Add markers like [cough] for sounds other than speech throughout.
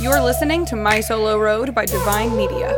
You're listening to My Solo Road by Divine Media.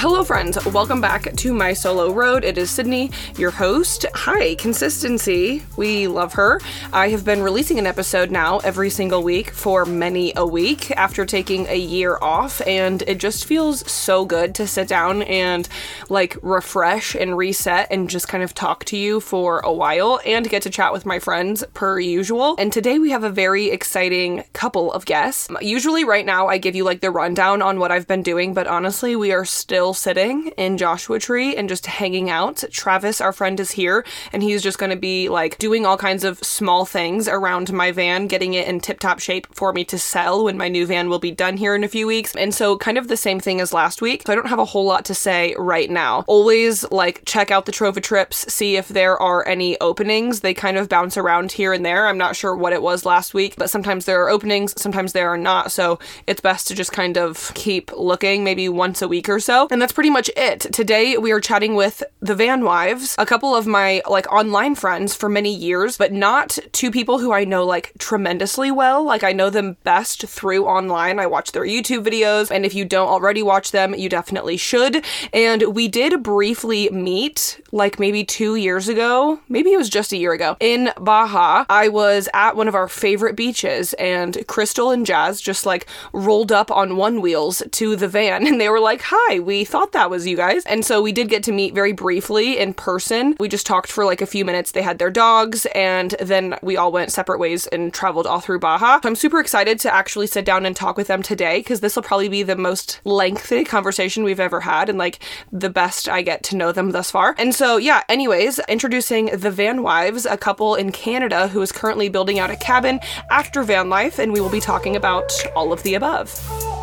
Hello, friends. Welcome back to My Solo Road. It is Sydney, your host. Hi, consistency. We love her. I have been releasing an episode now every single week for many a week after taking a year off, and it just feels so good to sit down and like refresh and reset and just kind of talk to you for a while and get to chat with my friends per usual. And today we have a very exciting couple of guests. Usually, right now, I give you like the rundown on what I've been doing, but honestly, we are still sitting in Joshua Tree and just hanging out. Travis, our friend, is here and he's just going to be like doing all kinds of small things around my van, getting it in tip top shape for me to sell when my new van will be done here in a few weeks. And so, kind of the same thing as last week. So, I don't have a whole lot to say right now. Always like check out the Trova trips, see if there are any openings. They kind of bounce around here and there. I'm not sure what it was last week, but sometimes there are openings, sometimes there are not. So, it's best to just kind of keep looking maybe once a week or so. And that's pretty much it. Today we are chatting with the Van Wives, a couple of my like online friends for many years, but not two people who I know like tremendously well. Like I know them best through online. I watch their YouTube videos, and if you don't already watch them, you definitely should. And we did briefly meet like maybe 2 years ago, maybe it was just a year ago, in Baja. I was at one of our favorite beaches and Crystal and Jazz just like rolled up on one wheels to the van [laughs] and they were like, "Hi, we thought that was you guys. And so we did get to meet very briefly in person. We just talked for like a few minutes. They had their dogs, and then we all went separate ways and traveled all through Baja. So I'm super excited to actually sit down and talk with them today because this will probably be the most lengthy conversation we've ever had and like the best I get to know them thus far. And so, yeah, anyways, introducing the Van Wives, a couple in Canada who is currently building out a cabin after van life, and we will be talking about all of the above.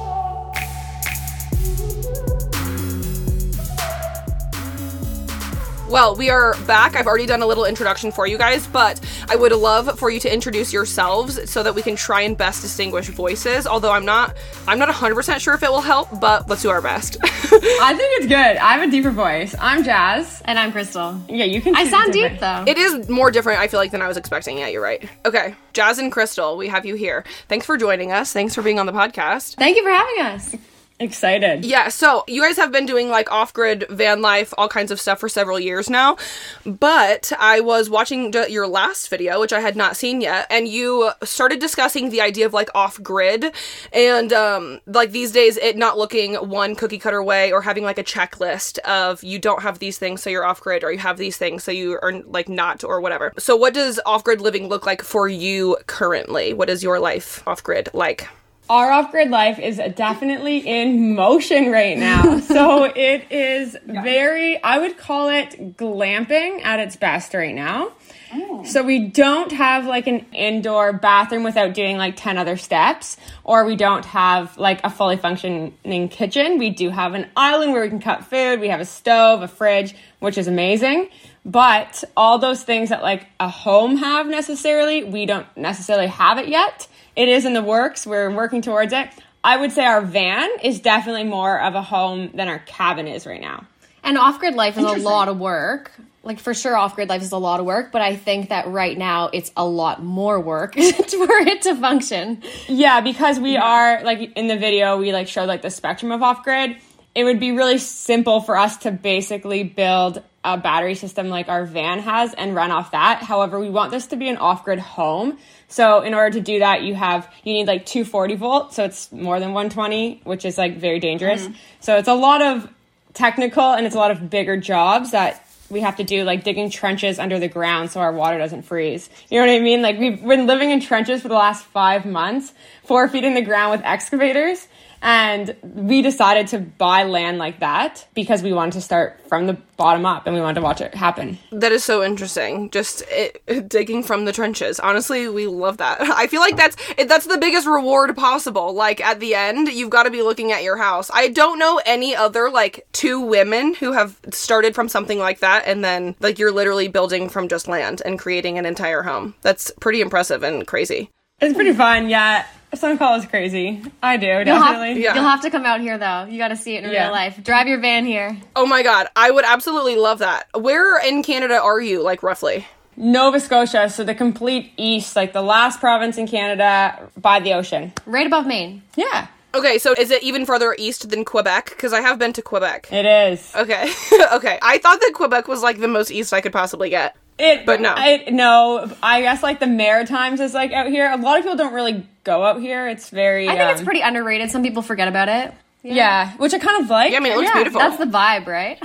Well, we are back. I've already done a little introduction for you guys, but I would love for you to introduce yourselves so that we can try and best distinguish voices. Although I'm not I'm not 100% sure if it will help, but let's do our best. [laughs] I think it's good. I have a deeper voice. I'm Jazz. And I'm Crystal. Yeah, you can I sound deep though. it is more different I feel like than I was expecting. Yeah, you're right. Okay. Jazz and Crystal, we have you here. Thanks for joining us. Thanks for being on the podcast. Thank you for having us. Excited. Yeah, so you guys have been doing like off grid van life, all kinds of stuff for several years now. But I was watching your last video, which I had not seen yet, and you started discussing the idea of like off grid and um, like these days it not looking one cookie cutter way or having like a checklist of you don't have these things, so you're off grid, or you have these things, so you are like not, or whatever. So, what does off grid living look like for you currently? What is your life off grid like? Our off grid life is definitely in motion right now. [laughs] so it is very, I would call it glamping at its best right now. Oh. So we don't have like an indoor bathroom without doing like 10 other steps, or we don't have like a fully functioning kitchen. We do have an island where we can cut food. We have a stove, a fridge, which is amazing. But all those things that like a home have necessarily, we don't necessarily have it yet. It is in the works. We're working towards it. I would say our van is definitely more of a home than our cabin is right now. And off grid life is a lot of work. Like for sure, off grid life is a lot of work, but I think that right now it's a lot more work [laughs] for it to function. Yeah, because we are like in the video, we like showed like the spectrum of off grid. It would be really simple for us to basically build a battery system like our van has and run off that. However, we want this to be an off grid home. So in order to do that, you have you need like 240 volt, so it's more than 120, which is like very dangerous. Mm-hmm. So it's a lot of technical and it's a lot of bigger jobs that we have to do like digging trenches under the ground so our water doesn't freeze. You know what I mean? Like we've been living in trenches for the last five months, four feet in the ground with excavators. And we decided to buy land like that because we wanted to start from the bottom up and we wanted to watch it happen. That is so interesting. Just it, [laughs] digging from the trenches. Honestly, we love that. [laughs] I feel like that's that's the biggest reward possible. Like at the end, you've got to be looking at your house. I don't know any other like two women who have started from something like that and then like you're literally building from just land and creating an entire home. That's pretty impressive and crazy. It's pretty fun, yeah. Some call is crazy. I do, You'll have, definitely. Yeah. you'll have to come out here though. You got to see it in Yeah. real life. Drive your van here. Oh my god, I would absolutely love that. Where in Canada are you like roughly? Nova Scotia, so the complete east, like the last province in Canada by the ocean. Right above Maine. Yeah, Okay, so is it even further east than Quebec? Because I have been to Quebec. it is. Okay, [laughs] okay. I thought that Quebec was like the most east I could possibly get. It, But no. I, no. I guess like the Maritimes is like out here. A lot of people don't really go out here. It's very. I think it's um, pretty underrated. Some people forget about it. Yeah, which I kind of like. Yeah, I mean, it looks yeah, beautiful. that's the vibe, right?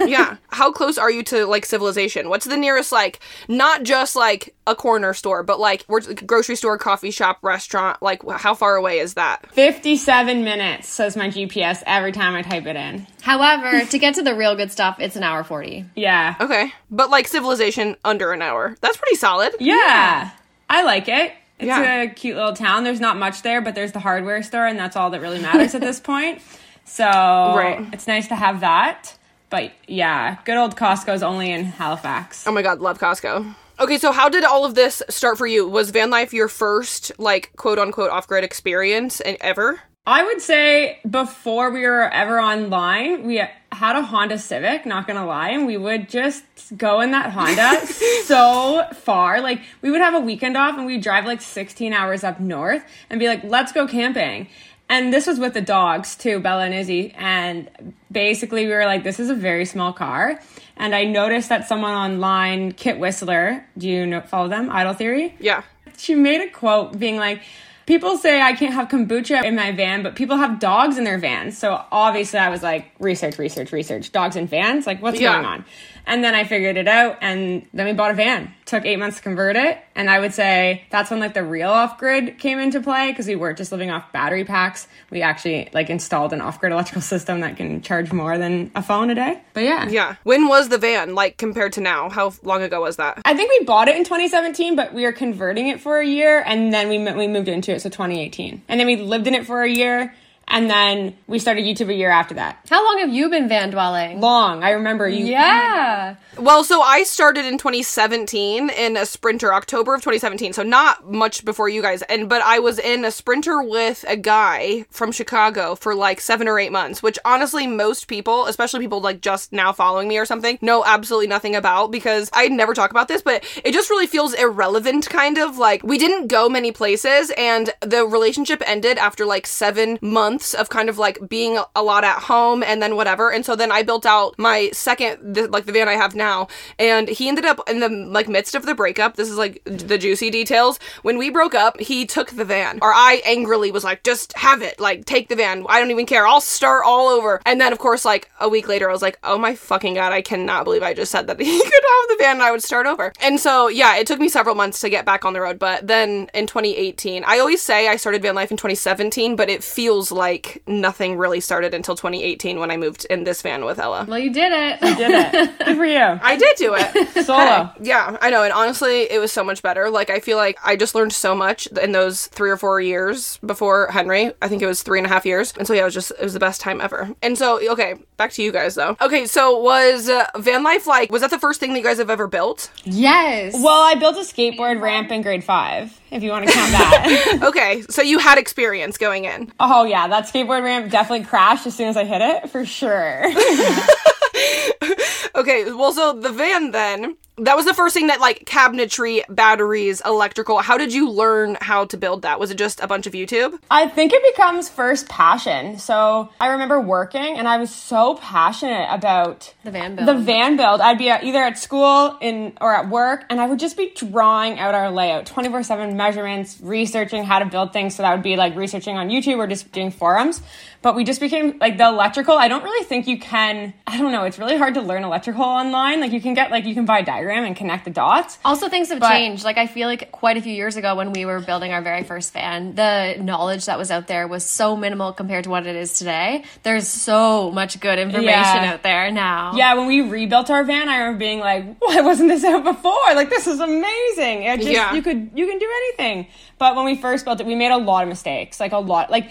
[laughs] yeah. How close are you to like civilization? What's the nearest like not just like a corner store, but like where's the grocery store, coffee shop, restaurant? Like how far away is that? 57 minutes says my GPS every time I type it in. However, to get to the real good stuff, it's an hour 40. Yeah. Okay, but like civilization under an hour. That's pretty solid. Yeah. I like it. It's Yeah. a cute little town. There's not much there, but there's the hardware store, and that's all that really matters at this [laughs] point. So right. it's nice to have that. But yeah, good old Costco's only in Halifax. Oh my god, love Costco. Okay, so how did all of this start for you? Was van life your first like quote unquote off grid experience and ever? I would say before we were ever online, we had a Honda Civic, not gonna lie, and we would just go in that Honda [laughs] so far. Like, we would have a weekend off and we'd drive like 16 hours up north and be like, let's go camping. And this was with the dogs too, Bella and Izzy. And basically, we were like, this is a very small car. And I noticed that someone online, Kit Whistler, do you know, follow them? Idle Theory? Yeah. she made a quote being like, People say I can't have kombucha in my van, but people have dogs in their vans. So obviously I was like, research, research, research. Dogs in vans? Like, what's Yeah. going on? And then I figured it out, and then we bought a van. Took eight months to convert it. And I would say that's when like the real off grid came into play because we weren't just living off battery packs. We actually like installed an off grid electrical system that can charge more than a phone a day. But yeah. Yeah. When was the van like compared to now? How long ago was that? I think we bought it in 2017, but we were converting it for a year, and then we we moved into it, so 2018, and then we lived in it for a year, and then we started YouTube a year after that. How long have you been van dwelling? Long, I remember you. Yeah. Well, so I started in 2017 in a Sprinter, October of 2017. So not much before you guys. And but I was in a Sprinter with a guy from Chicago for like 7 or 8 months, which honestly most people, especially people like just now following me or something, know absolutely nothing about because I never talk about this, but it just really feels irrelevant kind of like we didn't go many places and the relationship ended after like 7 months of kind of like being a lot at home and then whatever. And so then I built out my second the, like the van I have now and he ended up in the like midst of the breakup. This is like the juicy details. When we broke up, he took the van. Or I angrily was like, "Just have it. Like take the van. I don't even care. I'll start all over." And then of course like a week later I was like, "Oh my fucking god, I cannot believe I just said that [laughs] he could have the van and I would start over." And so yeah, it took me several months to get back on the road, but then in 2018, I always say I started van life in 2017, but it feels like nothing really started until 2018 when I moved in this van with Ella. Well, you did it. You Did it. Good for you. I did do it. [laughs] Solo. Yeah, I know. And honestly, it was so much better. Like, I feel like I just learned so much in those three or four years before Henry. I think it was three and a half years. And so, yeah, it was just, it was the best time ever. And so, okay, back to you guys though. Okay, so was uh, van life like, was that the first thing that you guys have ever built? yes. Well, I built a skateboard ramp in grade five, if you want to count that. [laughs] Okay, so you had experience going in. oh yeah, that skateboard ramp definitely crashed as soon as I hit it, for sure. [laughs] [laughs] Okay, well, so the van then, that was the first thing that like cabinetry, batteries, electrical. How did you learn how to build that? Was it just a bunch of YouTube? I think it becomes first passion. So I remember working and I was so passionate about The van build. The van build. I'd be at, either at school in or at work and I would just be drawing out our layout 24/7 measurements, researching how to build things so that would be like researching on YouTube or just doing forums. But we just became like the electrical. I don't really think you can I don't know, it's really hard to learn electrical online. Like you can get like you can buy a diagram and connect the dots. Also, things have But- changed. Like, I feel like quite a few years ago when we were building our very first van, the knowledge that was out there was so minimal compared to what it is today. There's so much good information Yeah. out there now. Yeah, when we rebuilt our van, I remember being like, "Why wasn't this out before? Like, this is amazing! It just Yeah. you could you can do anything." But when we first built it, we made a lot of mistakes. Like a lot. Like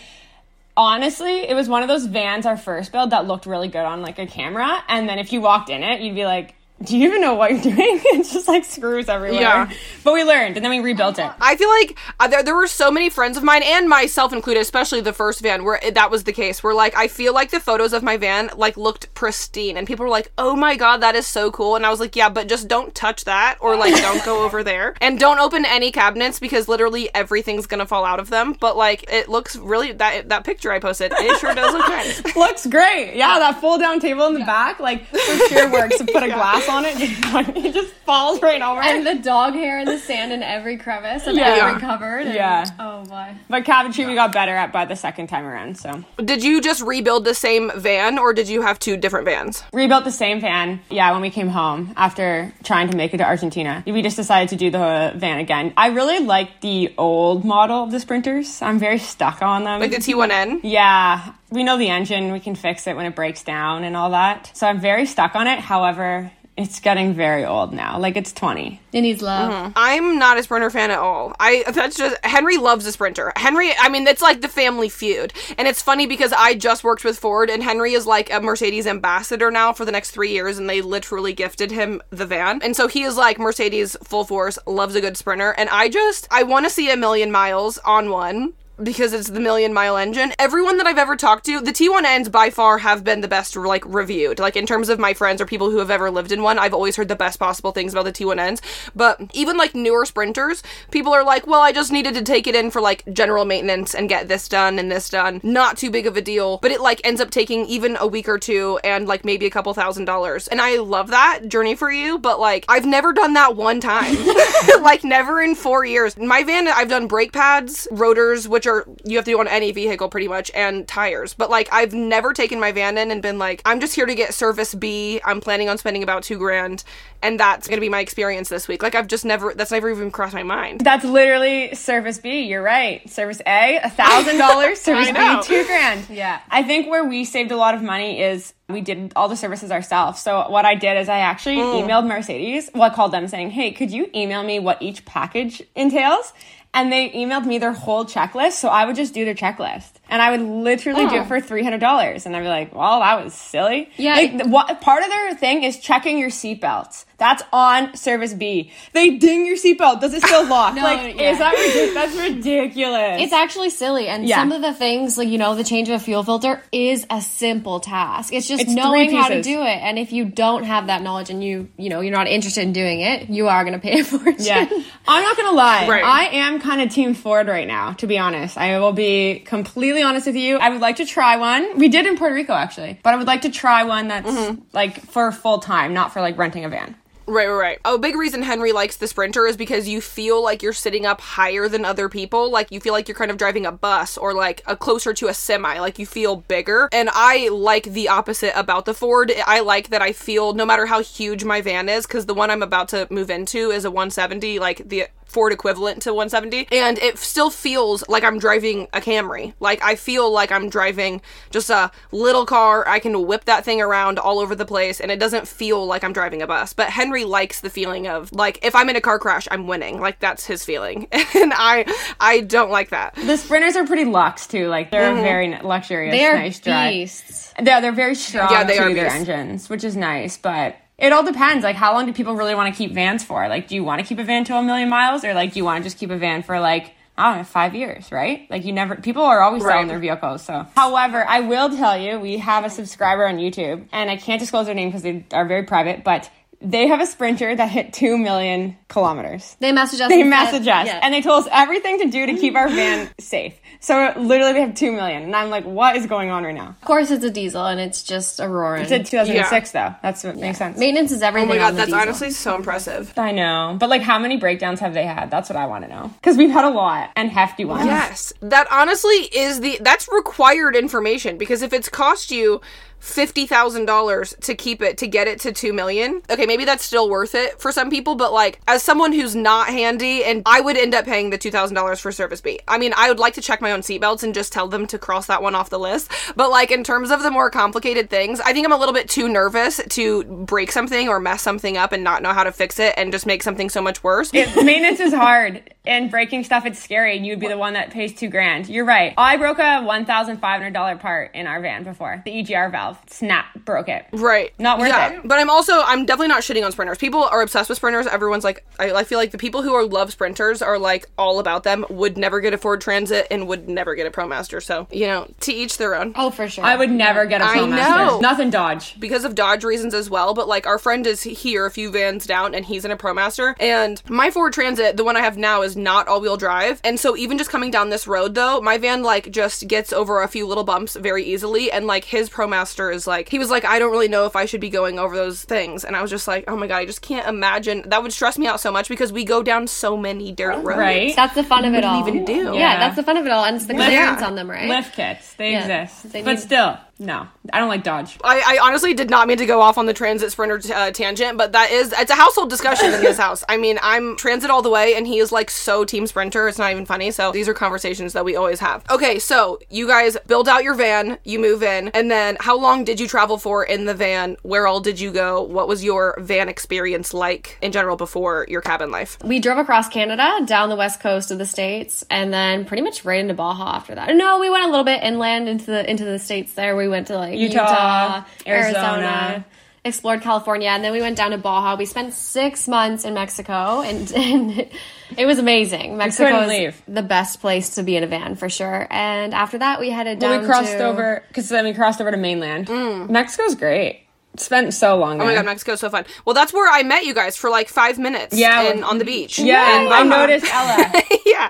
honestly, it was one of those vans our first build that looked really good on like a camera, and then if you walked in it, you'd be like. Do you even know what you're doing? [laughs] it's just like screws everywhere. Yeah. But we learned and then we rebuilt it. I feel like uh, there, there were so many friends of mine and myself included, especially the first van where that was the case. Where like I feel like the photos of my van like looked pristine, and people were like, "Oh my god, that is so cool!" And I was like, "Yeah, but just don't touch that, or like [laughs] don't go over there, and don't open any cabinets because literally everything's gonna fall out of them." But like it looks really that that picture I posted, it sure does look nice. [laughs] Looks great. Yeah, that fold down table in the back, like for sure works to put a glass on it. [laughs] it just falls right over. And the dog hair and the sand in every crevice and Yeah. every cupboard. and- Yeah. Oh boy. but cabinetry we got better at by the second time around. So Did you just rebuild the same van, or did you have two different vans? rebuilt the same van. Yeah, when we came home after trying to make it to Argentina, we just decided to do the van again. I really like the old model of the Sprinters. I'm very stuck on them. Like the T1N? Yeah, we know the engine. We can fix it when it breaks down and all that. So I'm very stuck on it. However, it's getting very old now. Like it's 20. It needs love. Mm-hmm. I'm not a Sprinter fan at all. I that's just Henry loves a Sprinter. Henry, I mean, it's like the family feud, and it's funny because I just worked with Ford, and Henry is like a Mercedes ambassador now for the next three years, and they literally gifted him the van, and so he is like Mercedes full force, loves a good Sprinter, and I just I want to see a million miles on one. Because it's the million mile engine. Everyone that I've ever talked to, the T1Ns by far have been the best, like, reviewed. Like, in terms of my friends or people who have ever lived in one, I've always heard the best possible things about the T1Ns. But even, like, newer sprinters, people are like, well, I just needed to take it in for, like, general maintenance and get this done and this done. Not too big of a deal. But it, like, ends up taking even a week or two and, like, maybe a couple thousand dollars. And I love that journey for you, but, like, I've never done that one time. [laughs] like, never in four years. My van, I've done brake pads, rotors, which are, you have to do on any vehicle pretty much, and tires. But, like, I've never taken my van in and been like, I'm just here to get service B. I'm planning on spending about two grand, and that's gonna be my experience this week. Like, I've just never, that's never even crossed my mind. That's literally service B. You're right. Service A, a thousand dollars. [laughs] Service B, two grand. Yeah. I think where we saved a lot of money is we did all the services ourselves. So what I did is I actually mm. emailed Mercedes. Well, I called them saying, "Hey, could you email me what each package entails?" And they emailed me their whole checklist. So I would just do their checklist, and I would literally do it oh. for three hundred dollars. And I'd be like, "Well, that was silly." Yeah. Like, the- what part of their thing is checking your seatbelts. That's on service B. They ding your seatbelt. Does it still [laughs] lock? No, like, yeah. is that ridiculous? That's ridiculous. It's actually silly, and Yeah. some of the things, like you know, the change of a fuel filter is a simple task. It's just It's knowing how to do it, and if you don't have that knowledge and you, you know, you're not interested in doing it, you are going to pay [laughs] a fortune. Yeah. I'm not gonna lie. Right. I am kind of team Ford right now, to be honest. I will be completely honest with you. I would like to try one. We did in Puerto Rico actually, but I would like to try one that's Mm-hmm. like for full time, not for like renting a van. Right, right, right. A big reason Henry likes the Sprinter is because you feel like you're sitting up higher than other people. Like you feel like you're kind of driving a bus or like a closer to a semi. Like you feel bigger. And I like the opposite about the Ford. I like that I feel no matter how huge my van is, because the one I'm about to move into is a 170, like the Ford equivalent to 170, and it still feels like I'm driving a Camry. Like I feel like I'm driving just a little car. I can whip that thing around all over the place, and it doesn't feel like I'm driving a bus. But Henry likes the feeling of like if I'm in a car crash, I'm winning. Like that's his feeling, [laughs] and I I don't like that. The Sprinters are pretty luxe too. Like they're Mm-hmm. very luxurious, they are nice drive. beasts. Yeah, they're very strong Yeah, they too, are their beasts. engines, which is nice, but it all depends. Like, how long do people really want to keep vans for? Like, do you want to keep a van to a million miles, or like, do you want to just keep a van for like I don't know, five years, right? Like, you never. People are always selling their vehicles. So, however, I will tell you, we have a subscriber on YouTube, and I can't disclose their name because they are very private, but. They have a sprinter that hit 2 million kilometers. They message us. They and message us yeah. and they told us everything to do to keep our van [laughs] safe. So literally we have 2 million. And I'm like, what is going on right now? of course, it's a diesel, and it's just a roaring. It's in 2006 though. That's what makes sense. Maintenance is everything. Oh everything. my on god, the that's diesel. honestly so impressive. I know. But like how many breakdowns have they had? That's what I want to know. Because we've had a lot and hefty ones. Yes, that honestly is the that's required information because if it's cost you fifty thousand dollars to keep it to get it to two million, okay, maybe that's still worth it for some people. But like, as someone who's not handy, and I would end up paying the two thousand dollars for service B. I mean, I would like to check my own seatbelts and just tell them to cross that one off the list. But like, in terms of the more complicated things, I think I'm a little bit too nervous to break something or mess something up and not know how to fix it and just make something so much worse. It- maintenance is hard. And breaking stuff, it's scary, and you would be the one that pays two grand. You're right. I broke a one thousand five hundred dollar part in our van before. The EGR valve snap broke it. Right. Not worth yeah. it. But I'm also I'm definitely not shitting on sprinters. People are obsessed with sprinters. Everyone's like I, I feel like the people who are love sprinters are like all about them. Would never get a Ford Transit and would never get a ProMaster. So you know, to each their own. Oh, for sure. I would never get a I ProMaster. know. Nothing Dodge. because of Dodge reasons as well. But like our friend is here a few vans down and he's in a ProMaster. And my Ford Transit, the one I have now, is not all wheel drive. And so even just coming down this road though, my van like just gets over a few little bumps very easily. And like his ProMaster is like he was like, I don't really know if I should be going over those things. And I was just like, oh my god, I just can't imagine. That would stress me out so much because we go down so many dirt roads. Right. That's the fun of it all. even do. Yeah, Yeah. that's the fun of it all, and it's the clearance Yeah. on them, right? Lift kits. They Yeah. exist. They but need- still, no. I don't like Dodge. I, I honestly did not mean to go off on the transit sprinter t- uh, tangent, but that is it's a household discussion in this house. I mean, I'm transit all the way, and he is like so team sprinter. It's not even funny. So these are conversations that we always have. Okay, so you guys build out your van, you move in, and then how long did you travel for in the van? Where all did you go? What was your van experience like in general before your cabin life? we drove across Canada, down the west coast of the states, and then pretty much right into Baja after that. No, we went a little bit inland into the into the states. There, we went to like Utah, Arizona, Arizona. explored California, and then we went down to Baja. We spent six months in Mexico, and, [laughs] and it was amazing. Mexico is the best place to be in a van for sure. And after that, we headed down. Well, we crossed to, over because then we crossed over to mainland. Mm. Mexico's great. Spent so long there. Oh my god, Mexico's so fun. Well, that's where I met you guys for like five minutes. Yeah. and on the beach. yeah, In I noticed Ella. [laughs] yeah.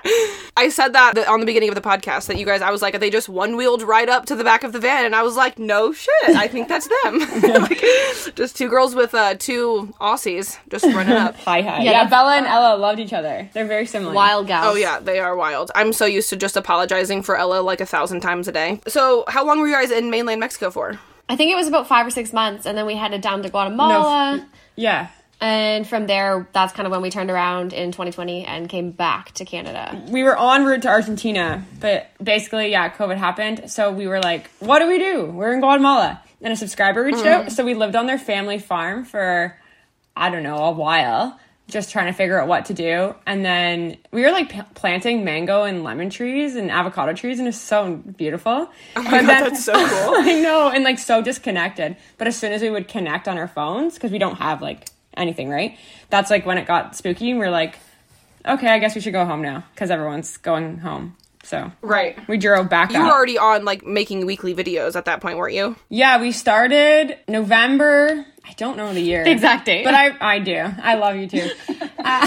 I said that on the beginning of the podcast that you guys, I was like, they just one wheeled right up to the back of the van. And I was like, no shit. I think that's them. [laughs] [laughs] like, just two girls with uh, two Aussies just running up. hi hi. Yeah, Yeah, Bella and Ella loved each other. They're very similar. Wild gals. Oh, yeah, they are wild. I'm so used to just apologizing for Ella like a thousand times a day. So, how long were you guys in mainland Mexico for? I think it was about five or six months, and then we headed down to Guatemala. Yeah. And from there, that's kind of when we turned around in 2020 and came back to Canada. we were en route to Argentina, but basically, yeah, COVID happened. So we were like, what do we do? We're in Guatemala. And a subscriber reached mm-hmm. out. So we lived on their family farm for, I don't know, a while, just trying to figure out what to do. And then we were like p- planting mango and lemon trees and avocado trees, and it's so beautiful. Oh my God, that's so [laughs] cool. I know, and like so disconnected. But as soon as we would connect on our phones, because we don't have like anything, right? That's like when it got spooky, and we are like, okay, I guess we should go home now because everyone's going home. So Right. we drove back You up. were already on like making weekly videos at that point, weren't you? yeah, we started November. I don't know the year. Exact date. But I, I do. I love you too. [laughs] Uh, [laughs]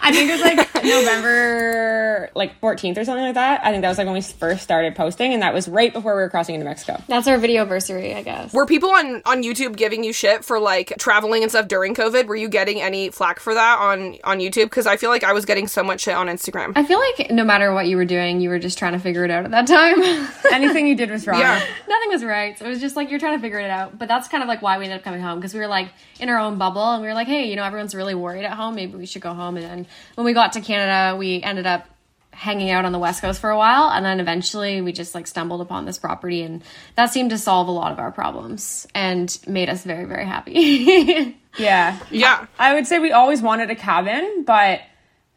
I think it was like November, like 14th or something like that. I think that was like when we first started posting, and that was right before we were crossing into Mexico. That's our video anniversary, I guess. Were people on on YouTube giving you shit for like traveling and stuff during COVID? Were you getting any flack for that on on YouTube? Because I feel like I was getting so much shit on Instagram. I feel like no matter what you were doing, you were just trying to figure it out at that time. [laughs] Anything you did was wrong. Yeah. Nothing was right. So it was just like you're trying to figure it out. But that's kind of like why we ended up coming home because we were like in our own bubble and we were like, hey, you know, everyone's really worried at home. Maybe we should go home. And then when we got to Canada, we ended up hanging out on the west coast for a while and then eventually we just like stumbled upon this property and that seemed to solve a lot of our problems and made us very very happy [laughs] Yeah. Yeah. I would say we always wanted a cabin, but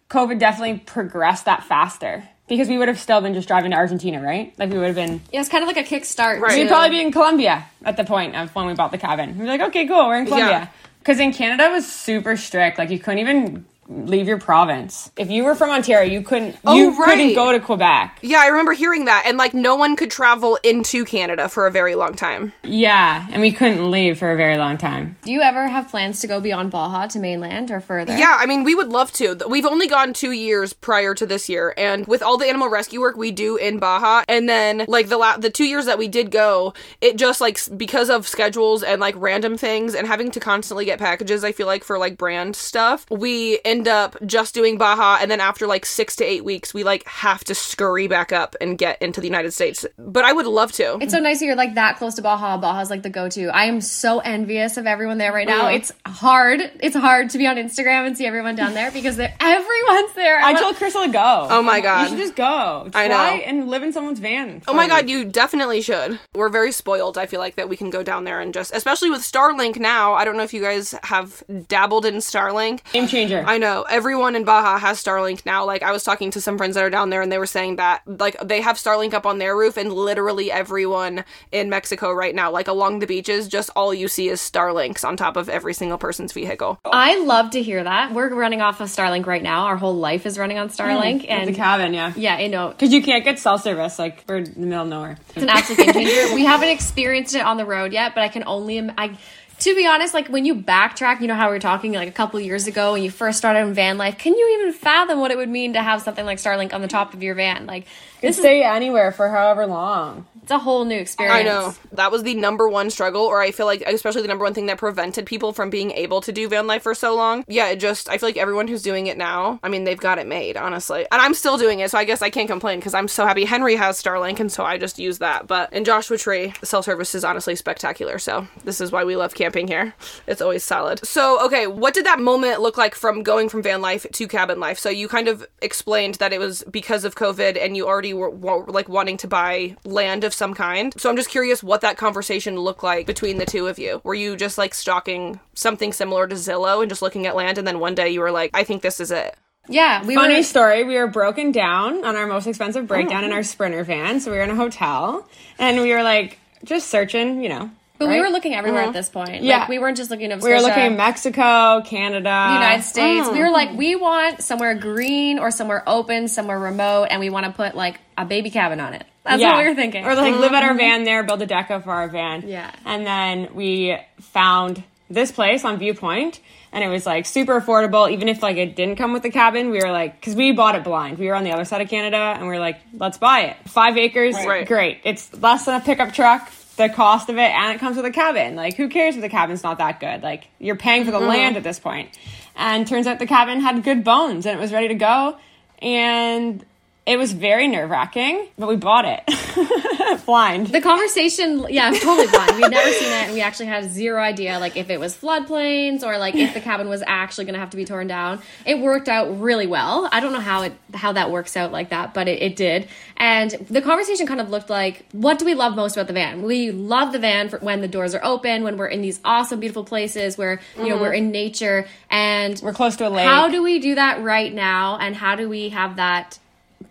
COVID definitely progressed that faster because we would have still been just driving to Argentina, right? Like we would have been. yeah it's kind of like a kickstart Right. to- We'd probably be in Colombia at the point of when we bought the cabin. We were like, okay, cool, we're in Colombia. Because in Canada it was super strict. Like you couldn't even leave your province. If you were from Ontario, you couldn't. Oh, you right. couldn't go to Quebec. Yeah, I remember hearing that, and like no one could travel into Canada for a very long time. Yeah, and we couldn't leave for a very long time. do you ever have plans to go beyond baja to mainland or further Yeah, I mean, we would love to. We've only gone two years prior to this year, and with all the animal rescue work we do in Baja, and then like the la- the two years that we did go, it just like because of schedules and like random things and having to constantly get packages. I feel like for like brand stuff, we end up just doing Baja, and then after like six to eight weeks, we like have to scurry back up and get into the United States. But I would love to. It's so nice that you're like that close to Baja. Baja's like the go-to. I am so envious of everyone there right now. Mhm. It's hard. It's hard to be on Instagram and see everyone down there because they're [laughs] everyone's there there. I told Crystal to go. Oh my God. You should just go. Try I know. and live in someone's van. Oh my god, you definitely should. We're very spoiled, I feel like, that we can go down there and just, especially with Starlink now. I don't know if you guys have dabbled in Starlink. Game changer. I know everyone in Baja has Starlink now. Like I was talking to some friends that are down there and they were saying that like they have Starlink up on their roof and literally everyone in Mexico right now, like along the beaches, just all you see is Starlinks on top of every single person's vehicle. I love to hear that. We're running off of Starlink right now. Our whole life is running on Starlink, At and the cabin, yeah. yeah, I know Because you can't get cell service. Like we're in the middle of nowhere. it's an absolute game changer. we haven't experienced it on the road yet, but I can only im- I. To be honest, like when you backtrack, you know how we were talking like a couple years ago when you first started in van life. Can you even fathom what it would mean to have something like Starlink on the top of your van? Like You can stay anywhere for however long. It's a whole new experience. I know. That was the number one struggle, or I feel like, especially the number one thing that prevented people from being able to do van life for so long. Yeah, it just, I feel like everyone who's doing it now, I mean, they've got it made, honestly. And I'm still doing it, so I guess I can't complain because I'm so happy Henry has Starlink, and so I just use that. But in Joshua Tree, the cell service is honestly spectacular, so this is why we love camping here. It's always solid. So, okay, what did that moment look like from going from van life to cabin life? So you kind of explained that it was because of COVID and you already were, were like wanting to buy land of some kind. So I'm just curious what that conversation looked like between the two of you. Were you just like stalking something similar to Zillow and just looking at land and then one day you were like, I think this is it. Yeah, we Funny were. story. We were broken down on our most expensive breakdown in our Sprinter van. So we were in a hotel and we were like just searching, you know. But we were looking everywhere at this point. Yeah. Like, we weren't just looking at We were looking at Mexico, Canada, United States. Mm. We were like, we want somewhere green or somewhere open, somewhere remote, and we want to put like a baby cabin on it. That's what we were thinking. Or like live at our mm-hmm. van there, build a deco for our van. Yeah. And then we found this place on Viewpoint and it was like super affordable. Even if like it didn't come with the cabin, we were like, cause we bought it blind. We were on the other side of Canada and we were like, let's buy it. Five acres, Right. great. It's less than a pickup truck. The cost of it, and it comes with a cabin. Like, who cares if the cabin's not that good? Like, you're paying for the mm-hmm. land at this point. And turns out the cabin had good bones and it was ready to go. And it was very nerve wracking, but we bought it [laughs] blind. the conversation, yeah, totally blind. We'd never seen it, and we actually had zero idea, like if it was floodplains or like if the cabin was actually going to have to be torn down. It worked out really well. I don't know how it how that works out like that, but it, it did. And the conversation kind of looked like, what do we love most about the van? We love the van for when the doors are open, when we're in these awesome, beautiful places where you know we're mm-hmm. in nature, and We're close to a lake. how do we do that right now and how do we have that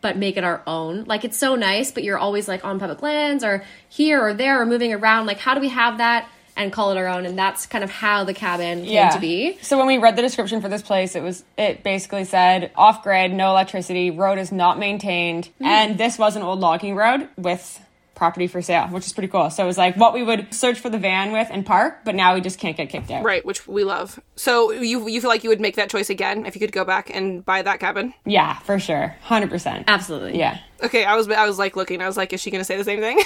but make it our own. Like it's so nice but you're always like on public lands or here or there or moving around. Like how do we have that and call it our own? And that's kind of how the cabin came to be. So when we read the description for this place, it was it basically said off grid, no electricity, road is not maintained, Hmm. and this was an old logging road with property for sale, which is pretty cool. So it was like what we would search for the van with and park, but now we just can't get kicked out. Right, which we love. So you you feel like you would make that choice again if you could go back and buy that cabin? Yeah, for sure, hundred percent. absolutely Yeah. Okay, I was I was like looking. I was like, is she gonna say the same thing? [laughs]